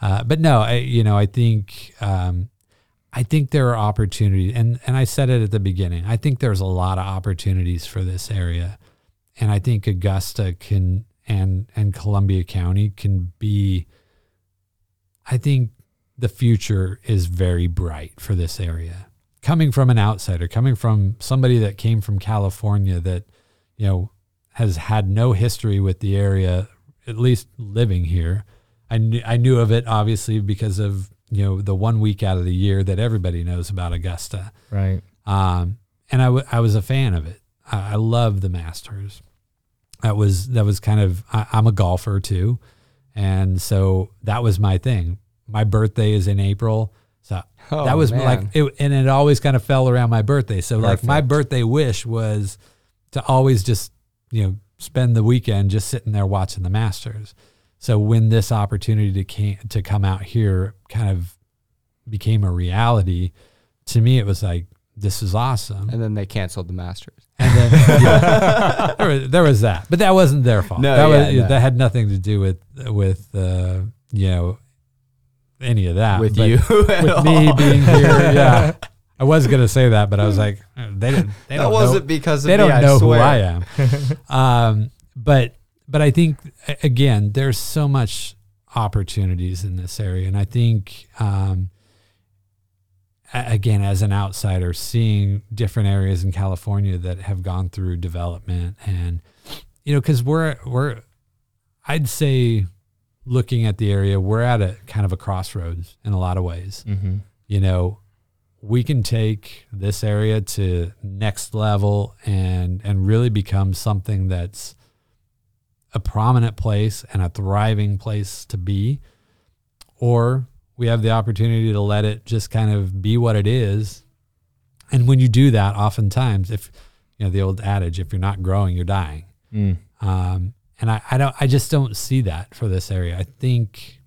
Speaker 1: uh, but no, I, you know, I think, um, I think there are opportunities, and and I said it at the beginning. I think there's a lot of opportunities for this area, and I think Augusta can and and Columbia County can be. I think the future is very bright for this area. Coming from an outsider, coming from somebody that came from California, that you know has had no history with the area, at least living here. I knew, I knew of it obviously because of you know the one week out of the year that everybody knows about Augusta,
Speaker 4: Right.
Speaker 1: um, and I, w- I was a fan of it. I, I love the Masters. That was that was kind of I, I'm a golfer too, and so that was my thing. My birthday is in April, so
Speaker 2: Oh,
Speaker 1: that was
Speaker 2: man.
Speaker 1: like it, and it always kind of fell around my birthday. So like my birthday wish was to always just you know spend the weekend just sitting there watching the Masters. So when this opportunity to came, to come out here kind of became a reality, to me it was like this is awesome.
Speaker 2: And then they canceled the Masters.
Speaker 1: And then yeah, there, was, there was that, but that wasn't their fault.
Speaker 2: No,
Speaker 1: that
Speaker 2: yeah,
Speaker 1: was
Speaker 2: no.
Speaker 1: that had nothing to do with with uh, you know any of that
Speaker 2: with you.
Speaker 1: with me being here. Yeah, I was gonna say that, but I was like, they didn't. They
Speaker 2: that
Speaker 1: don't
Speaker 2: wasn't
Speaker 1: know,
Speaker 2: because of
Speaker 1: they
Speaker 2: me,
Speaker 1: don't
Speaker 2: I
Speaker 1: know who
Speaker 2: swear.
Speaker 1: I am. um, but but I think again, there's so much opportunities in this area, and I think um, again, as an outsider, seeing different areas in California that have gone through development, and you know, because we're we're, I'd say, looking at the area, we're at a kind of a crossroads in a lot of ways
Speaker 4: Mm-hmm.
Speaker 1: you know we can take this area to next level and and really become something that's a prominent place and a thriving place to be or we have the opportunity to let it just kind of be what it is and when you do that oftentimes if you know the old adage if you're not growing you're dying
Speaker 4: Mm.
Speaker 1: um, and I, I don't I just don't see that for this area. I think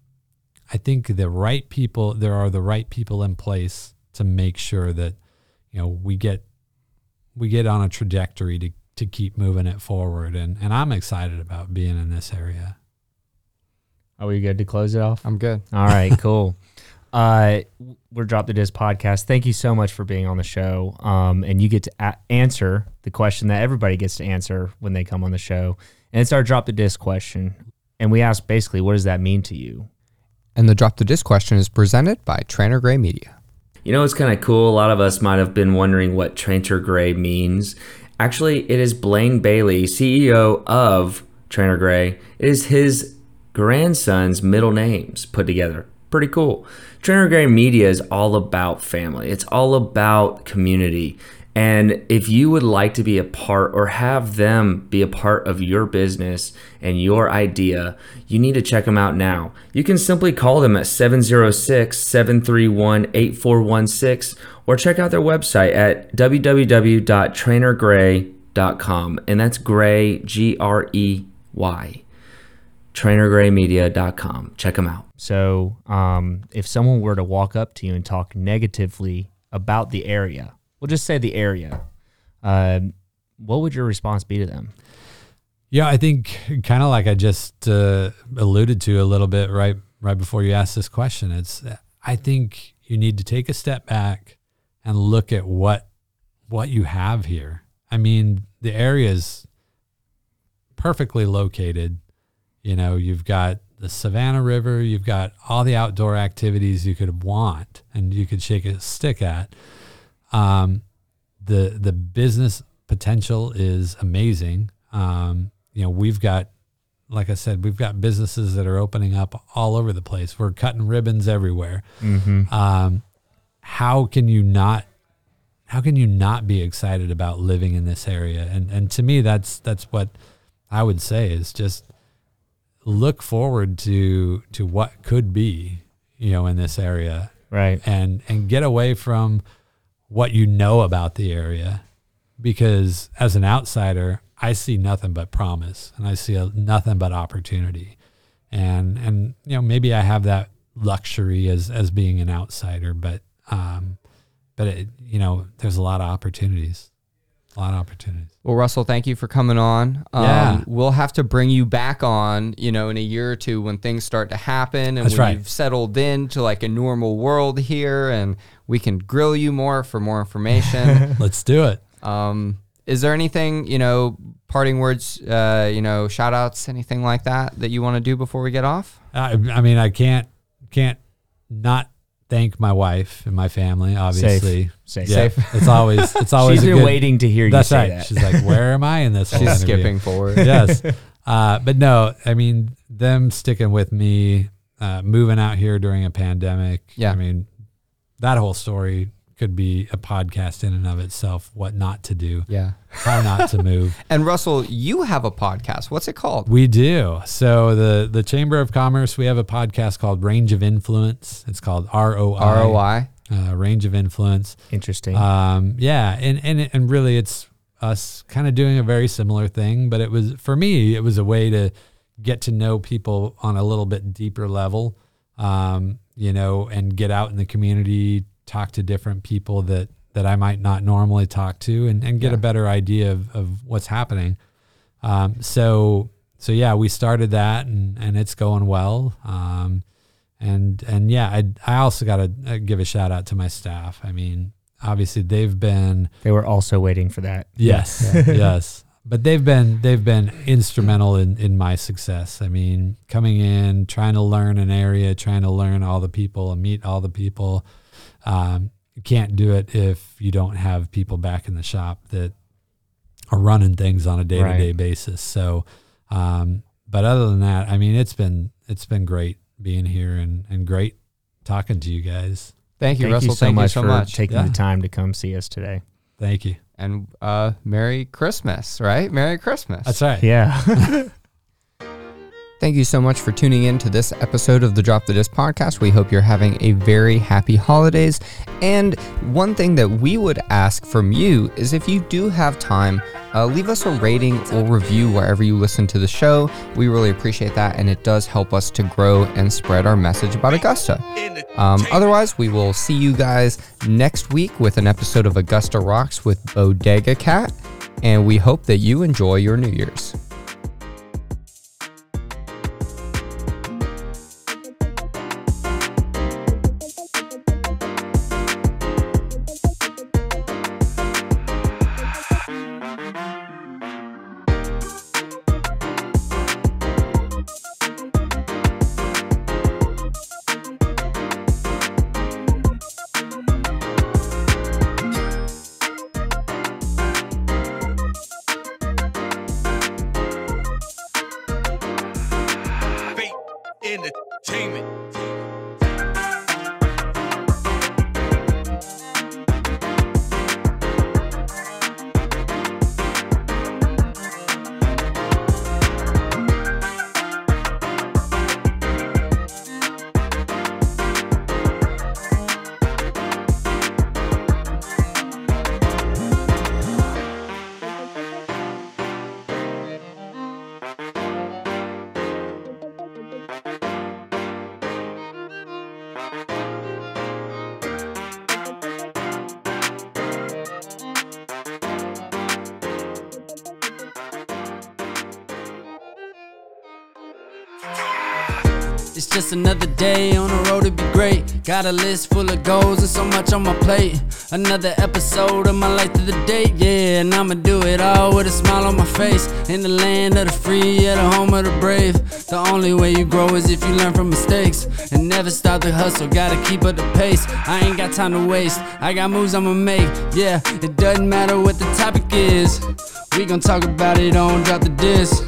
Speaker 1: I think the right people there are the right people in place to make sure that you know we get we get on a trajectory to to keep moving it forward and and I'm excited about being in this area.
Speaker 4: Are we good to close it off?
Speaker 2: I'm good.
Speaker 4: All right, cool. Uh, we're Drop the Disc podcast. Thank you so much for being on the show. Um, and you get to a- answer the question that everybody gets to answer when they come on the show. And it's our Drop the Disc question. And we ask basically, what does that mean to you?
Speaker 2: And the Drop the Disc question is presented by Tranter Grey Media.
Speaker 5: You know, it's kind of cool. A lot of us might have been wondering what Tranter Grey means. Actually, it is Blaine Bailey, CEO of Tranter Grey. It is his grandson's middle names put together. Pretty cool. Tranter Grey Media is all about family, it's all about community. And if you would like to be a part or have them be a part of your business and your idea, you need to check them out now. You can simply call them at 706 731 8416 or check out their website at www.trantergrey.com. And that's Grey, G R E Y. TranterGreyMedia.com. Check them out.
Speaker 4: So, um, if someone were to walk up to you and talk negatively about the area, we'll just say the area, um, what would your response be to them?
Speaker 1: Yeah, I think kind of like I just uh, alluded to a little bit right right before you asked this question. It's I think you need to take a step back and look at what what you have here. I mean, the area is perfectly located. You know, you've got the Savannah River, you've got all the outdoor activities you could want and you could shake a stick at. Um, the the business potential is amazing. Um, you know, we've got, like I said, we've got businesses that are opening up all over the place. We're cutting ribbons everywhere. Um, how can you not? How can you not be excited about living in this area? And and to me, that's that's what I would say is just look forward to to what could be, you know, in this area.
Speaker 4: Right.
Speaker 1: and and get away from what you know about the area. Because as an outsider i see nothing but promise and i see a, nothing but opportunity. And and you know maybe i have that luxury as as being an outsider but um but it, you know there's a lot of opportunities a lot of opportunities
Speaker 2: Well, Russell, thank you for coming on. Um,
Speaker 1: Yeah.
Speaker 2: We'll have to bring you back on, you know, in a year or two when things start to happen and
Speaker 1: That's
Speaker 2: when
Speaker 1: right.
Speaker 2: you've settled into like a normal world here and we can grill you more for more information.
Speaker 1: let's do it
Speaker 2: um, is there anything, you know, parting words, uh, you know, shout outs, anything like that that you want to do before we get off?
Speaker 1: I, I mean i can't can't not thank my wife and my family obviously
Speaker 4: Safe.
Speaker 1: Yeah,
Speaker 2: Safe.
Speaker 1: it's always it's always
Speaker 4: She's
Speaker 1: a
Speaker 4: been
Speaker 1: good-
Speaker 4: waiting to hear you
Speaker 1: That's
Speaker 4: say
Speaker 1: right.
Speaker 4: that.
Speaker 1: She's like, where am I in this?
Speaker 2: She's
Speaker 1: interview?"
Speaker 2: skipping forward.
Speaker 1: yes. Uh, but no, I mean, them sticking with me, uh, moving out here during a pandemic.
Speaker 2: Yeah.
Speaker 1: I mean, that whole story could be a podcast in and of itself. What not to do,
Speaker 2: Yeah.
Speaker 1: how not to move.
Speaker 2: And Russell, you have a podcast. What's it called?
Speaker 1: We do. So the the Chamber of Commerce, we have a podcast called Range of Influence. It's called ROI.
Speaker 2: ROI.
Speaker 1: Uh, Range of Influence.
Speaker 4: Interesting.
Speaker 1: Um, yeah, and and and really, it's us kind of doing a very similar thing, but it was for me, it was a way to get to know people on a little bit deeper level, um, you know, and get out in the community, talk to different people that that I might not normally talk to, and and get
Speaker 2: Yeah.
Speaker 1: a better idea of of what's happening. Um, so so yeah, we started that, and and it's going well. Um, and and yeah, I I also got to give a shout out to my staff. I mean, obviously they've been
Speaker 4: they were also waiting for that.
Speaker 1: yes yes, but they've been they've been instrumental in in my success. I mean, coming in, trying to learn an area, trying to learn all the people and meet all the people. Um, you can't do it if you don't have people back in the shop that are running things on a day to day basis. So, um, but other than that, I mean, it's been it's been great being here and and great talking to you guys.
Speaker 2: Thank you,
Speaker 4: Thank
Speaker 2: Russell.
Speaker 4: you so
Speaker 2: Thank
Speaker 4: much
Speaker 2: you so
Speaker 4: for
Speaker 2: much.
Speaker 4: taking
Speaker 1: Yeah.
Speaker 4: the time to come see us today.
Speaker 1: Thank you.
Speaker 2: and uh, Merry Christmas, right? Merry Christmas.
Speaker 1: That's right.
Speaker 4: Yeah.
Speaker 2: Thank you so much for tuning in to this episode of the Drop the Disc podcast. We hope you're having a very happy holidays. And one thing that we would ask from you is if you do have time, uh, leave us a rating or review wherever you listen to the show. We really appreciate that, and it does help us to grow and spread our message about Augusta. Um, otherwise, we will see you guys next week with an episode of Augusta Rocks with Bodega Cat, and we hope that you enjoy your New Year's.
Speaker 6: Entertainment.
Speaker 3: Just another day on the road to be great. Got a list full of goals and so much on my plate. Another episode of my life to the date, yeah. And I'ma do it all with a smile on my face. In the land of the free, at the home of the brave. The only way you grow is if you learn from mistakes. And never stop the hustle, gotta keep up the pace. I ain't got time to waste, I got moves I'ma make. Yeah, it doesn't matter what the topic is. We gon' talk about it on Drop the Disc.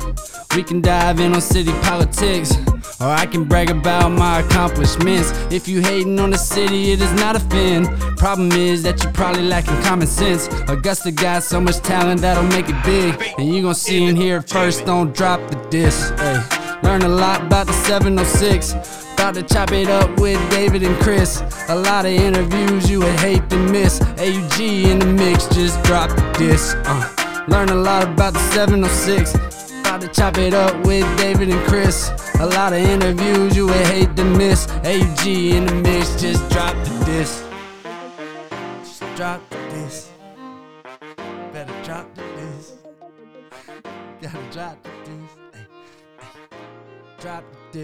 Speaker 3: We can dive in on city politics. Or I can brag about my accomplishments. If you hating on the city, it is not a fin. Problem is that you probably lacking common sense. Augusta got so much talent that'll make it big. And you gon' see and hear it first, don't drop the disc. Hey. Learn a lot about the 706. About to chop it up with David and Chris. A lot of interviews you would hate to miss. AUG in the mix, just drop the disc. Uh. Learn a lot about the 706. To chop it up with David and Chris. A lot of interviews you would hate to miss. AG in the mix, just drop the disc. Just drop the disc. Better drop the disc. Gotta drop the disc. Ay. Drop the